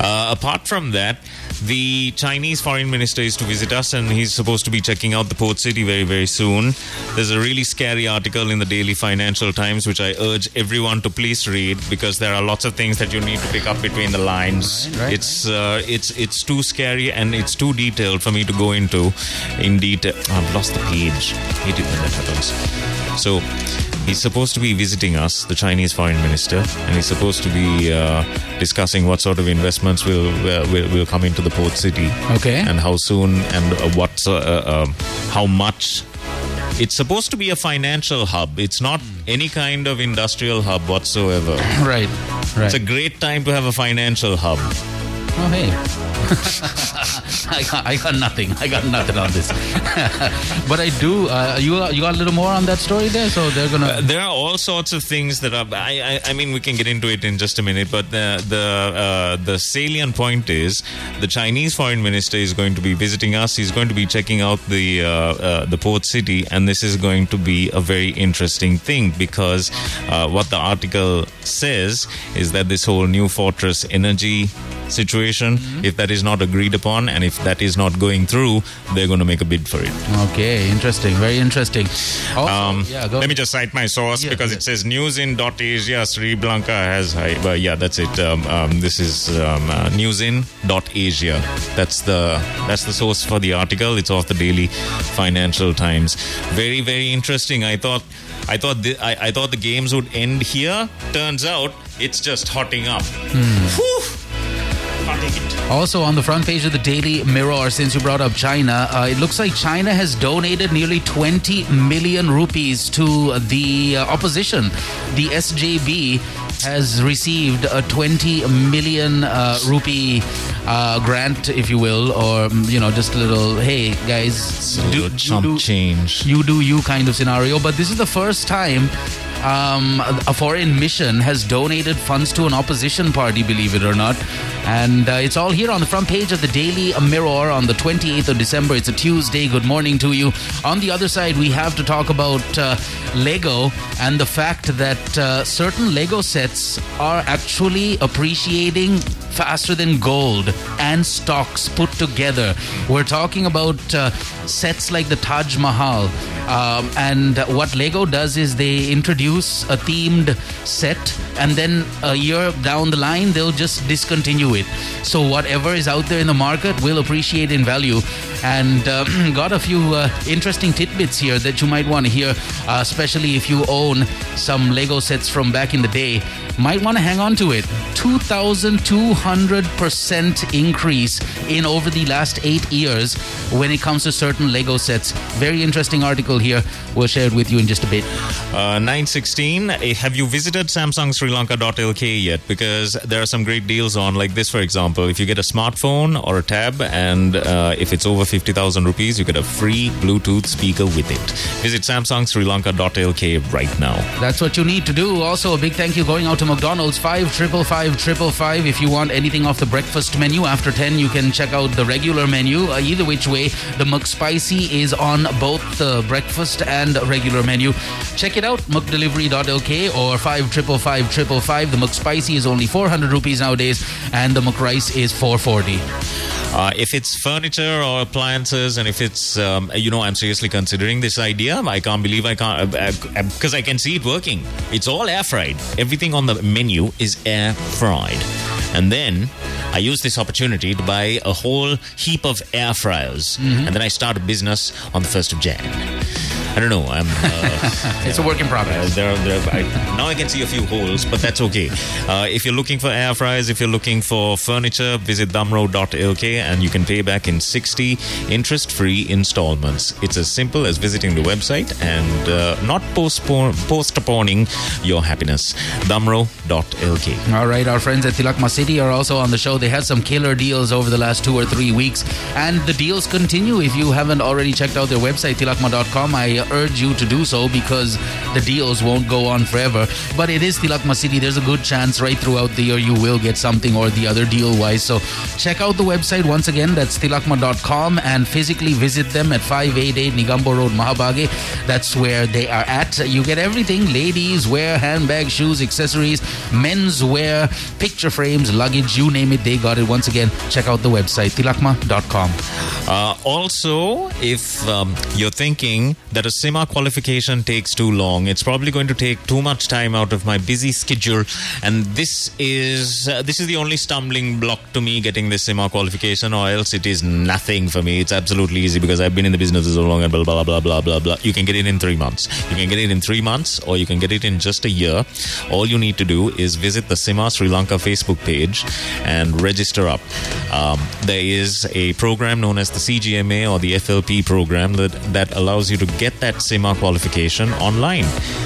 Uh, apart from that, the Chinese foreign minister is to visit us and he's supposed to be checking out the port city very, very soon. There's a really scary article in the Daily Financial Times which I urge everyone to please read because there are lots of things that you need to pick up between the lines. Right, right, it's uh, it's it's too scary and it's too detailed for me to go into in detail. I've lost the page. I hate it when that happens. So He's supposed to be visiting us, the Chinese foreign minister, and he's supposed to be uh, discussing what sort of investments will, uh, will, will come into the port city. Okay. And how soon and uh, what, uh, uh, how much. It's supposed to be a financial hub. It's not any kind of industrial hub whatsoever. Right. Right. It's a great time to have a financial hub. Oh, hey. I, got, I got nothing. I got nothing on this. but I do. Uh, you you got a little more on that story there. So they're gonna. Uh, there are all sorts of things that are. I, I, I mean we can get into it in just a minute. But the the uh, the salient point is the Chinese foreign minister is going to be visiting us. He's going to be checking out the uh, uh, the port city, and this is going to be a very interesting thing because uh, what the article says is that this whole new fortress energy situation. Mm-hmm. If that is not agreed upon and if that is not going through, they're going to make a bid for it. Okay, interesting. Very interesting. Also, um, yeah, let me just cite my source yeah, because yeah. it says news in dot Asia Sri Lanka has high. But yeah, that's it. Um, um, this is um, uh, news in dot Asia. That's the that's the source for the article. It's off the Daily Financial Times. Very very interesting. I thought. I thought the, I, I, thought the games would end here. Turns out it's just hotting up. Hmm. Also, on the front page of the Daily Mirror, since you brought up China, uh, it looks like China has donated nearly 20 million rupees to the uh, opposition. The SJB has received a 20 million uh, rupee uh, grant, if you will, or mm, you know, just a little, hey guys, Do, chump do, change. you do you kind of scenario. But this is the first time um, a foreign mission has donated funds to an opposition party, believe it or not. And uh, it's all here on the front page of the Daily Mirror on the 28th of December. It's a Tuesday. Good morning to you. On the other side, we have to talk about uh, Lego and the fact that uh, certain Lego sets are actually appreciating faster than gold and stocks put together. We're talking about uh, sets like the Taj Mahal. Um, and what Lego does is they introduce a themed set, and then a year down the line, they'll just discontinue it. So, whatever is out there in the market will appreciate in value. And uh, got a few uh, interesting tidbits here that you might want to hear, uh, especially if you own some Lego sets from back in the day. Might want to hang on to it. 2,200% increase in over the last eight years when it comes to certain Lego sets. Very interesting article here. We'll share it with you in just a bit. Uh, 916, eh, have you visited Samsung Sri Lanka.lk yet? Because there are some great deals on, like this, for example. If you get a smartphone or a tab, and uh, if it's over 50,000 rupees, you get a free Bluetooth speaker with it. Visit Samsung Sri Lanka.lk right now. That's what you need to do. Also, a big thank you going out to McDonald's. Five triple five triple five. If you want anything off the breakfast menu after ten, you can check out the regular menu. Uh, either which way, the McSpicy is on both the breakfast and regular menu. Check it out, McDelivery.lk or five triple five triple five. The McSpicy is only four hundred rupees nowadays, and the McRice is four forty. Uh, if it's furniture or appliances, and if it's, um, you know, I'm seriously considering this idea. I can't believe I can't, because I can see it working. It's all air fried. Everything on the menu is air fried. And then I use this opportunity to buy a whole heap of air fryers. Mm-hmm. And then I start a business on the 1st of Jan. I don't know. I'm. Uh, It's a work in progress. there, there, I, now I can see a few holes, but that's okay. Uh, if you're looking for air fryers, if you're looking for furniture, visit damro.lk and you can pay back in 60 interest-free installments. It's as simple as visiting the website and uh, not postpone, postponing your happiness. Damro.lk. All right, our friends at Tilakma City are also on the show. They had some killer deals over the last two or three weeks, and the deals continue. If you haven't already checked out their website, tilakma.com, I urge you to do so because the deals won't go on forever. But it is Tilakma City. There's a good chance right throughout the year you will get something or the other deal wise. So check out the website once again. That's tilakma.com and physically visit them at 588 Negombo Road, Mahabage. That's where they are at. You get everything ladies wear, handbags, shoes, accessories, men's wear, picture frames, luggage, you name it, they got it. Once again, check out the website tilakma.com. Uh, also, if um, you're thinking that a CIMA qualification takes too long, it's probably going to take too much time out of my busy schedule, and this is uh, this is the only stumbling block to me getting this CIMA qualification, or else it is nothing for me. It's absolutely easy because I've been in the business so long, and blah blah blah blah blah blah. You can get it in three months. You can get it in three months, or you can get it in just a year. All you need to do is visit the CIMA Sri Lanka Facebook page and register up. Um, there is a program known as the CGMA or the FLP program that, that allows you to get that CIMA qualification online.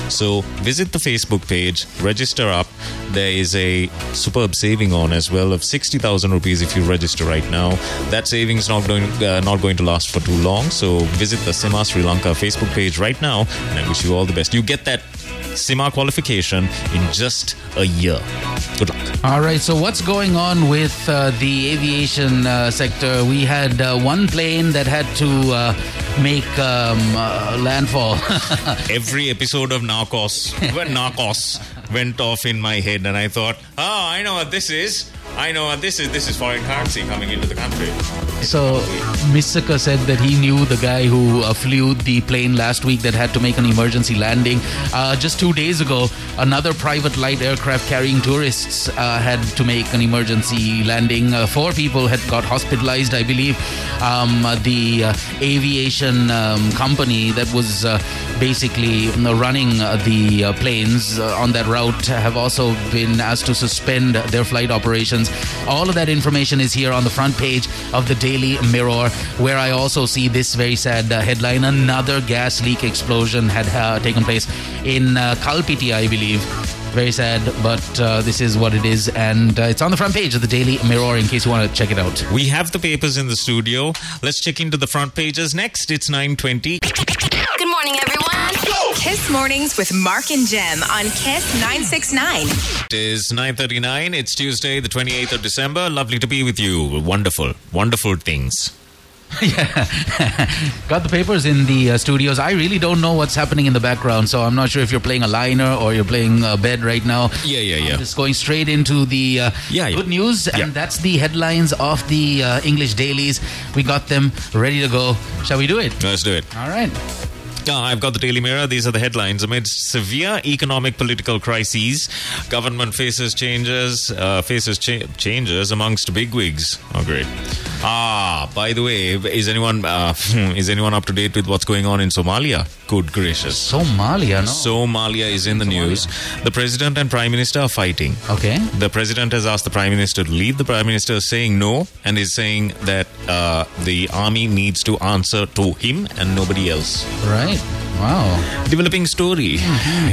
So visit the Facebook page, register up. There is a superb saving on as well of 60,000 rupees if you register right now. That saving is not going, uh, not going to last for too long. So visit the CIMA Sri Lanka Facebook page right now and I wish you all the best. You get that CIMA qualification in just a year. Good luck. All right, so what's going on with uh, the aviation uh, sector? We had uh, one plane that had to uh, make um, uh, landfall. Every episode of Narcos, when Narcos went off in my head, and I thought, oh, I know what this is. I know what this is. This is foreign currency coming into the country. So Misaka said that he knew the guy who uh, flew the plane last week that had to make an emergency landing. Uh, just two days ago, another private light aircraft carrying tourists uh, had to make an emergency landing. Uh, four people had got hospitalized, I believe. Um, the uh, aviation um, company that was uh, basically running uh, the uh, planes uh, on that route have also been asked to suspend their flight operations. All of that information is here on the front page of the Daily Mirror, where I also see this very sad headline: another gas leak explosion had uh, taken place in uh, Kalpiti, I believe. Very sad, but uh, this is what it is, and uh, it's on the front page of the Daily Mirror in case you want to check it out. We have the papers in the studio. Let's check into the front pages next. It's 9:20. Good morning, everyone. Kiss Mornings with Mark and Jem on Kiss 969. It is 9:39. It's Tuesday, the 28th of December. Lovely to be with you. Wonderful, wonderful things. Yeah. Got the papers in the uh, studios. I really don't know what's happening in the background, so I'm not sure if you're playing a liner or you're playing a bed right now. Yeah, yeah, yeah. I'm just going straight into the uh, Yeah, yeah. good news, and Yeah. that's the headlines of the uh, English dailies. We got them ready to go. Shall we do it? Let's do it. All right. Uh, I've got the Daily Mirror. These are the headlines. Amid severe economic political crises, government faces changes, uh, faces cha- changes amongst bigwigs. Oh, great. Ah, by the way, is anyone uh, is anyone up to date with what's going on in Somalia? Good gracious. Somalia, no? Somalia is in the news. The president and prime minister are fighting. okay. The president has asked the prime minister to leave. The prime minister is saying no and is saying that uh, the army needs to answer to him and nobody else. Right. Wow. Developing story,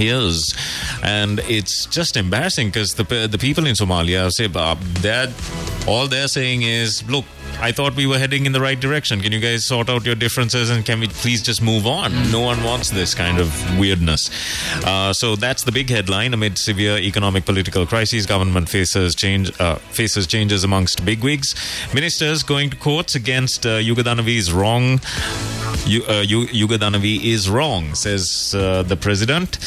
yes, and it's just embarrassing because the the people in Somalia say uh, that all they're saying is, look. I thought we were heading in the right direction. Can you guys sort out your differences and can we please just move on? No one wants this kind of weirdness. Uh, so that's the big headline. Amid severe economic political crises, government faces change uh, faces changes amongst bigwigs. Ministers going to courts against uh, Yugadanavi's wrong you, uh, you, is wrong, says uh, the president.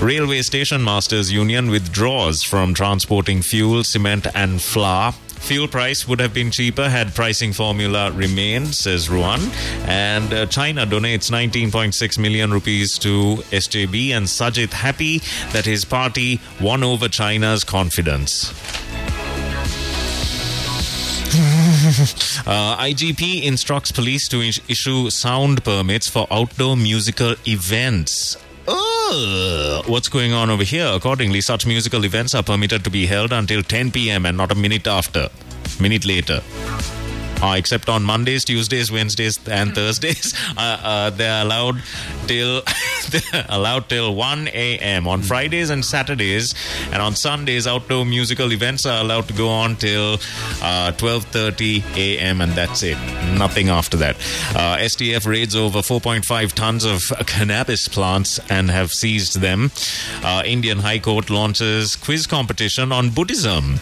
Railway Station Masters Union withdraws from transporting fuel, cement, and flour. Fuel price would have been cheaper had pricing formula remained, says Ruan. And uh, China donates 19.6 million rupees to SJB, and Sajith happy that his party won over China's confidence. Uh, IGP instructs police to issue sound permits for outdoor musical events. What's going on over here? Accordingly, such musical events are permitted to be held until 10 p.m. and not a minute after, minute later. Uh, except on Mondays, Tuesdays, Wednesdays, and Thursdays, uh, uh, they're allowed till they're allowed till 1 a.m. On Fridays and Saturdays, and on Sundays, outdoor musical events are allowed to go on till uh, 12:30 a.m. and that's it. Nothing after that. Uh, STF raids over 4.5 tons of cannabis plants and have seized them. Uh, Indian High Court launches quiz competition on Buddhism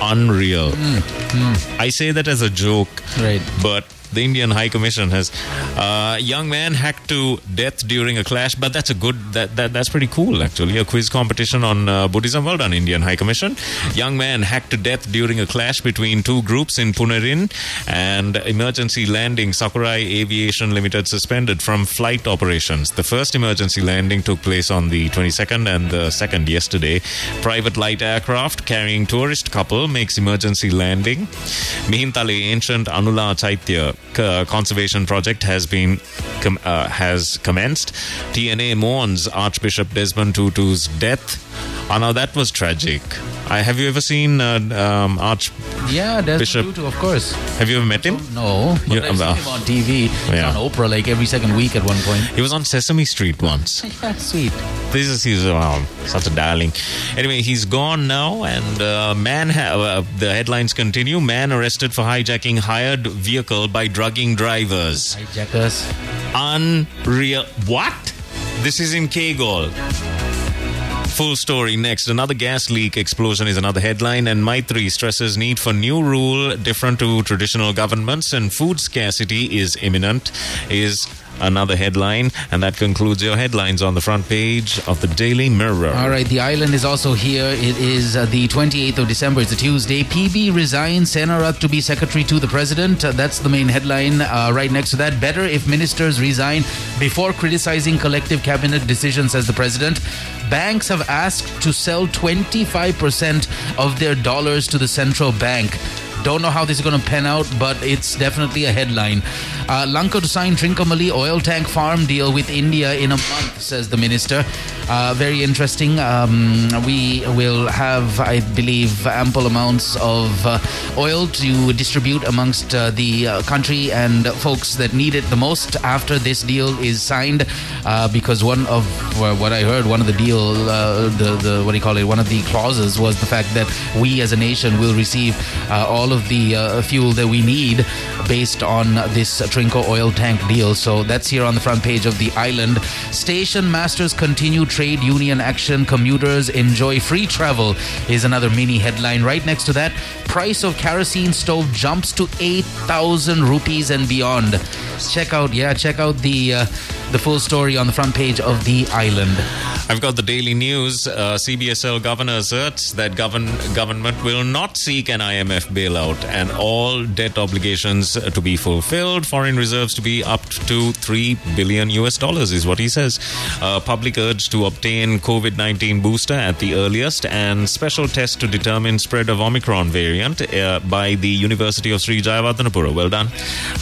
unreal. Hmm, hmm. I say that as a joke, Right. but the Indian High Commission has uh, young man hacked to death during a clash, but that's a good that, that that's pretty cool actually. A quiz competition on uh, Buddhism. Well done, Indian High Commission. Young man hacked to death during a clash between two groups in Punerin, and emergency landing. Sakurai Aviation Limited suspended from flight operations. The first emergency landing took place on the 22nd, and the second yesterday. Private light aircraft carrying tourist couple makes emergency landing. Mihintale Ancient Anula Chaitya uh, conservation project has been com- uh, has commenced. TNA mourns Archbishop Desmond Tutu's death. Oh, now that was tragic. I, have you ever seen uh, um, Arch? Yeah, Desmond Bishop- Tutu, of course. Have you ever met him? No, but You- I've seen him on TV. yeah. On Oprah, like every second week at one point. He was on Sesame Street once. Yeah, sweet. This is he's um, such a darling. Anyway, he's gone now, and uh, man. Ha- uh, the headlines continue. Man arrested for hijacking hired vehicle by drugging drivers. Hijackers. Unreal. What? This is in Kegol. Full story next. Another gas leak explosion is another headline, and Maitri stresses need for new rule different to traditional governments, and food scarcity is imminent. Is another headline, and that concludes your headlines on the front page of the Daily Mirror. All right, the island is also here. It is uh, the 28th of December. It's a Tuesday. PB resigns Senarath to be secretary to the president. Uh, that's the main headline. Uh, right next to that, better if ministers resign before criticizing collective cabinet decisions, says the president. Banks have asked to sell 25% of their dollars to the central bank. don't know how this is going to pan out, but it's definitely a headline. Uh, Lanka to sign Trincomalee oil tank farm deal with India in a month, says the minister. Uh, very interesting. Um, we will have, I believe, ample amounts of uh, oil to distribute amongst uh, the uh, country and folks that need it the most after this deal is signed. Uh, because one of what I heard, one of the deal, the the what do you call it? One of the clauses was the fact that we as a nation will receive all of the fuel that we need based on this Trinco oil tank deal. So that's here on the front page of the island. Station masters continue trade union action. Commuters enjoy free travel is another mini headline. Right next to that, price of kerosene stove jumps to 8,000 rupees and beyond. Check out, yeah, check out the uh, the full story on the front page of the island. I've got the daily news. Uh, CBSL governor asserts that govern, government will not seek an IMF bailout and all debt obligations to be fulfilled. Foreign reserves to be up to 3 billion US dollars is what he says. Uh, public urge to obtain COVID 19 booster at the earliest and special test to determine spread of Omicron variant uh, by the University of Sri Jayewardenepura. Well done.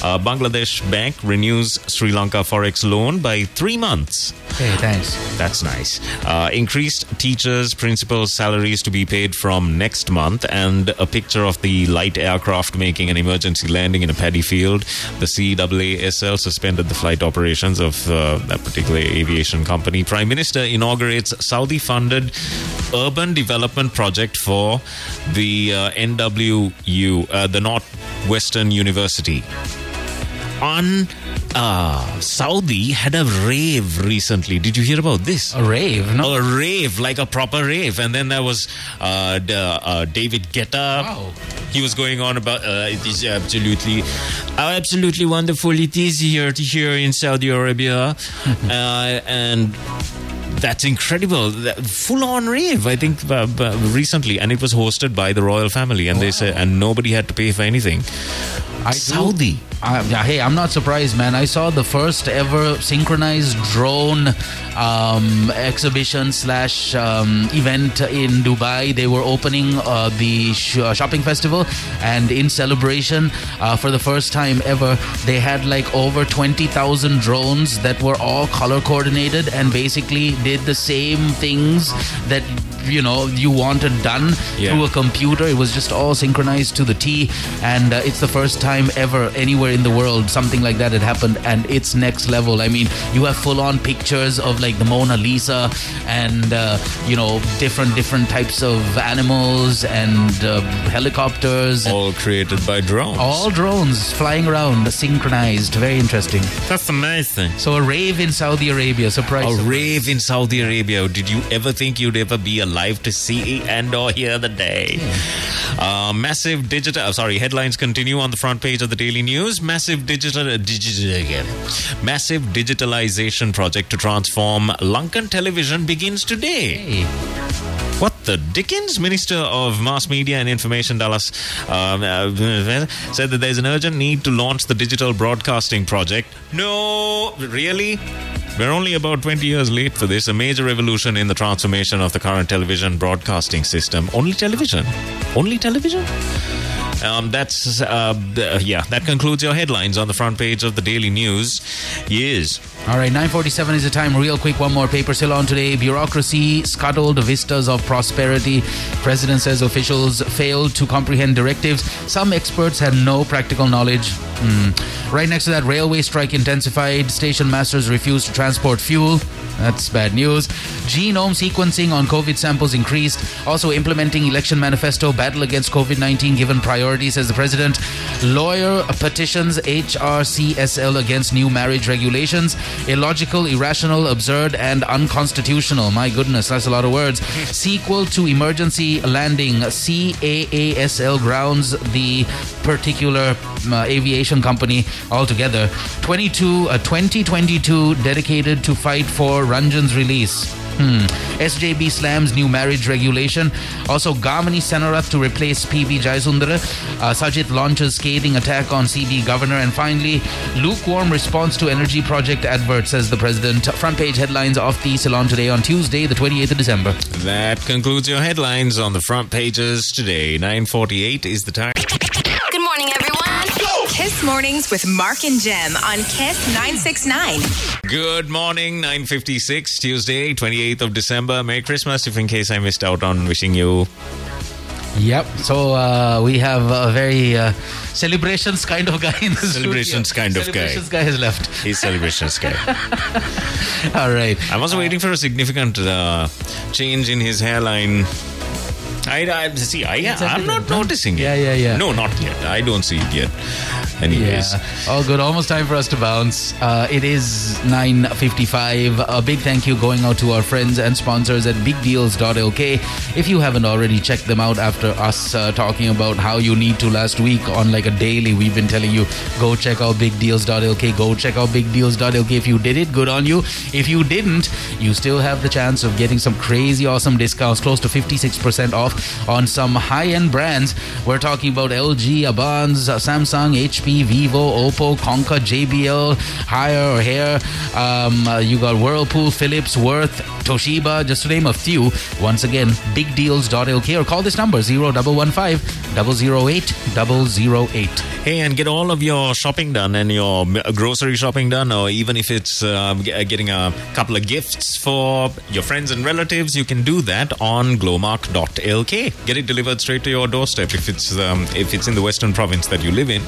Uh, Bangladesh Bank renews Sri Lanka Forex loan by three months. Hey, thanks. That's nice. Uh, increased teachers' principals' salaries to be paid from next month, and a picture of the light aircraft making an emergency landing in a paddy field. The CAASL suspended the flight operations of uh, that particular aviation company. Prime Minister inaugurates Saudi funded urban development project for the uh, NWU, uh, the Northwestern University on uh, Saudi had a rave recently. Did you hear about this? A rave? No. A rave, like a proper rave. And then there was uh, the, uh, David Guetta. Wow. He was going on about uh, it is absolutely, absolutely wonderful. It is here to here in Saudi Arabia, uh, and that's incredible. Full on rave, I think, uh, recently, and it was hosted by the royal family, and wow. they said, and nobody had to pay for anything. I Saudi. Uh, hey, I'm not surprised, man. I saw the first ever synchronized drone um, exhibition slash um, event in Dubai. They were opening uh, the sh- uh, shopping festival, and in celebration, uh, for the first time ever, they had like over 20,000 drones that were all color coordinated and basically did the same things that you know you wanted done yeah. through a computer. It was just all synchronized to the T, and uh, it's the first time ever anywhere in the world something like that had happened and it's next level. I mean you have full on pictures of like the mona lisa and uh, you know different different types of animals and uh, helicopters. All created by drones. All drones flying around synchronized. Very interesting. That's amazing. So a rave in saudi arabia surprise a surprise. rave in saudi arabia. Did you ever think you'd ever be alive to see and or hear the day? Yeah. uh, massive digital uh, sorry headlines continue on the front page of the daily news massive digital, uh, digital again. Massive digitalization project to transform Lankan television begins today. What the Dickens? Minister of Mass Media and Information Dullas um, uh, said that there's an urgent need to launch the digital broadcasting project. No, really? We're only about 20 years late for this. A major revolution in the transformation of the current television broadcasting system. Only television? Only television? Um, that's uh, yeah. That concludes your headlines on the front page of the Daily News. Yes. All right, 9:47 is the time. Real quick, one more paper still on today. Bureaucracy scuttled vistas of prosperity. President says officials failed to comprehend directives. Some experts had no practical knowledge. Mm. Right next to that, railway strike intensified. Station masters refused to transport fuel. That's bad news. Genome sequencing on COVID samples increased. Also implementing election manifesto, battle against COVID 19 given priority, says the president. Lawyer petitions HRCSL against new marriage regulations. Illogical, irrational, absurd, and unconstitutional. My goodness, that's a lot of words. Sequel to emergency landing. CAASL grounds the particular uh, aviation company altogether. 22, uh, 2022 dedicated to fight for Ranjan's release. Hmm. SJB slams new marriage regulation. Also, Gamini Senarath to replace PB Jayasundara. Uh, Sajith launches scathing attack on CB governor. And finally, lukewarm response to energy project advert, says the president. Front page headlines of the Ceylon today on Tuesday, the 28th of December. That concludes your headlines on the front pages today. 9.48 is the time. Kiss Mornings with Mark and Jem on Kiss 969. Good morning, 956, Tuesday, 28th of December. Merry Christmas, if in case I missed out on wishing you. Yep. So uh, we have a very uh, celebrations kind of guy in the Celebrations studio. kind of guy. Celebrations guy has left. He's celebrations guy. All right. I was waiting for a significant uh, change in his hairline. I, I see. I, I'm not noticing it. Yeah, yeah, yeah. No, not yet. I don't see it yet. Anyways, Yeah. All good. Almost time for us to bounce. Uh, it is 9.55. A big thank you going out to our friends and sponsors at bigdeals.lk. If you haven't already checked them out after us uh, talking about how you need to last week on like a daily, we've been telling you, go check out bigdeals.lk. Go check out bigdeals.lk. If you did it, good on you. If you didn't, you still have the chance of getting some crazy awesome discounts, close to 56% off on some high-end brands. We're talking about LG, Abans, Samsung, HP, Vivo, Oppo, Konka, JBL, Higher or Hair. Um, uh, you got Whirlpool, Philips, Worth, Toshiba, just to name a few. Once again, bigdeals.lk or call this number 0115 008 008. Hey, and get all of your shopping done and your grocery shopping done, or even if it's uh, uh, getting a couple of gifts for your friends and relatives, you can do that on glomark.lk. Get it delivered straight to your doorstep if it's um, if it's in the Western Province that you live in.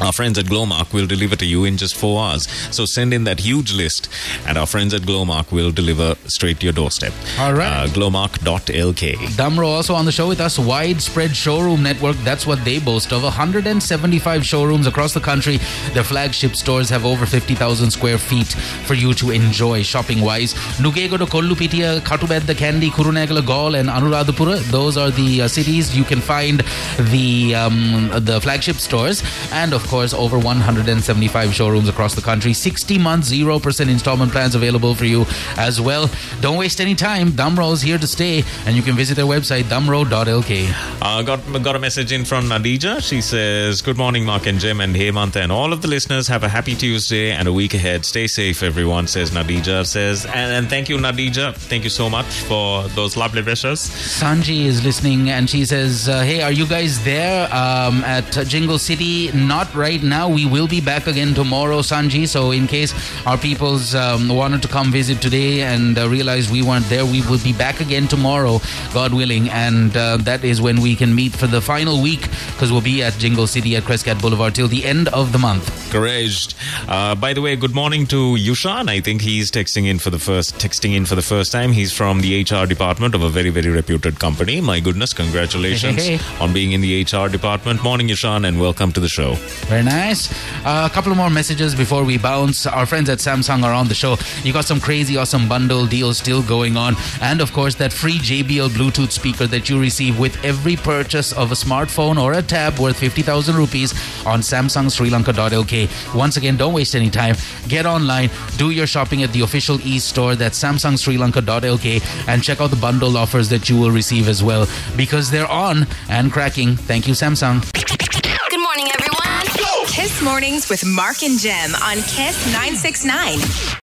Our friends at Glomark will deliver to you in just four hours. So send in that huge list, and our friends at Glomark will deliver straight to your doorstep. All right. Uh, glomark.lk. Damro also on the show with us. Widespread showroom network. That's what they boast of. 175 showrooms across the country. Their flagship stores have over 50,000 square feet for you to enjoy shopping wise. Nugegoda, Kollupitiya, Katubedda, Kandy, Kurunegala, Galle, and Anuradhapura. Those are the uh, cities you can find the um, the flagship stores. And of course, over 175 showrooms across the country. 60 months, 0% installment plans available for you as well. Don't waste any time. Damro is here to stay, and you can visit their website, damro.lk. Uh, got got a message in from Nadija. She says, "Good morning, Mark and Jim and Hemant and all of the listeners. Have a happy Tuesday and a week ahead. Stay safe, everyone." Says Nadija. Says, and, and thank you, Nadija. Thank you so much for those lovely wishes. Sanji is listening and she says, uh, Hey, are you guys there um, at Jingle City? Not right now. We will be back again tomorrow, Sanji. So, in case our peoples um, wanted to come visit today and uh, realized we weren't there, we will be back again tomorrow, God willing. And uh, that is when we can meet for the final week because we'll be at Jingle City at Crescat Boulevard till the end of the month. Correct. Uh, by the way, good morning to Yushan. I think he's texting in for the first texting in for the first time. He's from the HR department of a very very reputed company. My goodness, congratulations on being in the HR department. Morning, Yushan, and welcome to the show. Very nice. Uh, a couple more messages before we bounce. Our friends at Samsung are on the show. You got some crazy, awesome bundle deals still going on. And of course, that free JBL Bluetooth speaker that you receive with every purchase of a smartphone or a tab worth 50,000 rupees on Samsung Sri Lanka.lk. Once again, don't waste any time. Get online, do your shopping at the official e store that's Samsung Sri Lanka.lk and check out the bundle offers that you will receive as well because they're on and cracking. Thank you, Samsung. Good morning, everyone. Kiss Mornings with Mark and Jem on Kiss 969.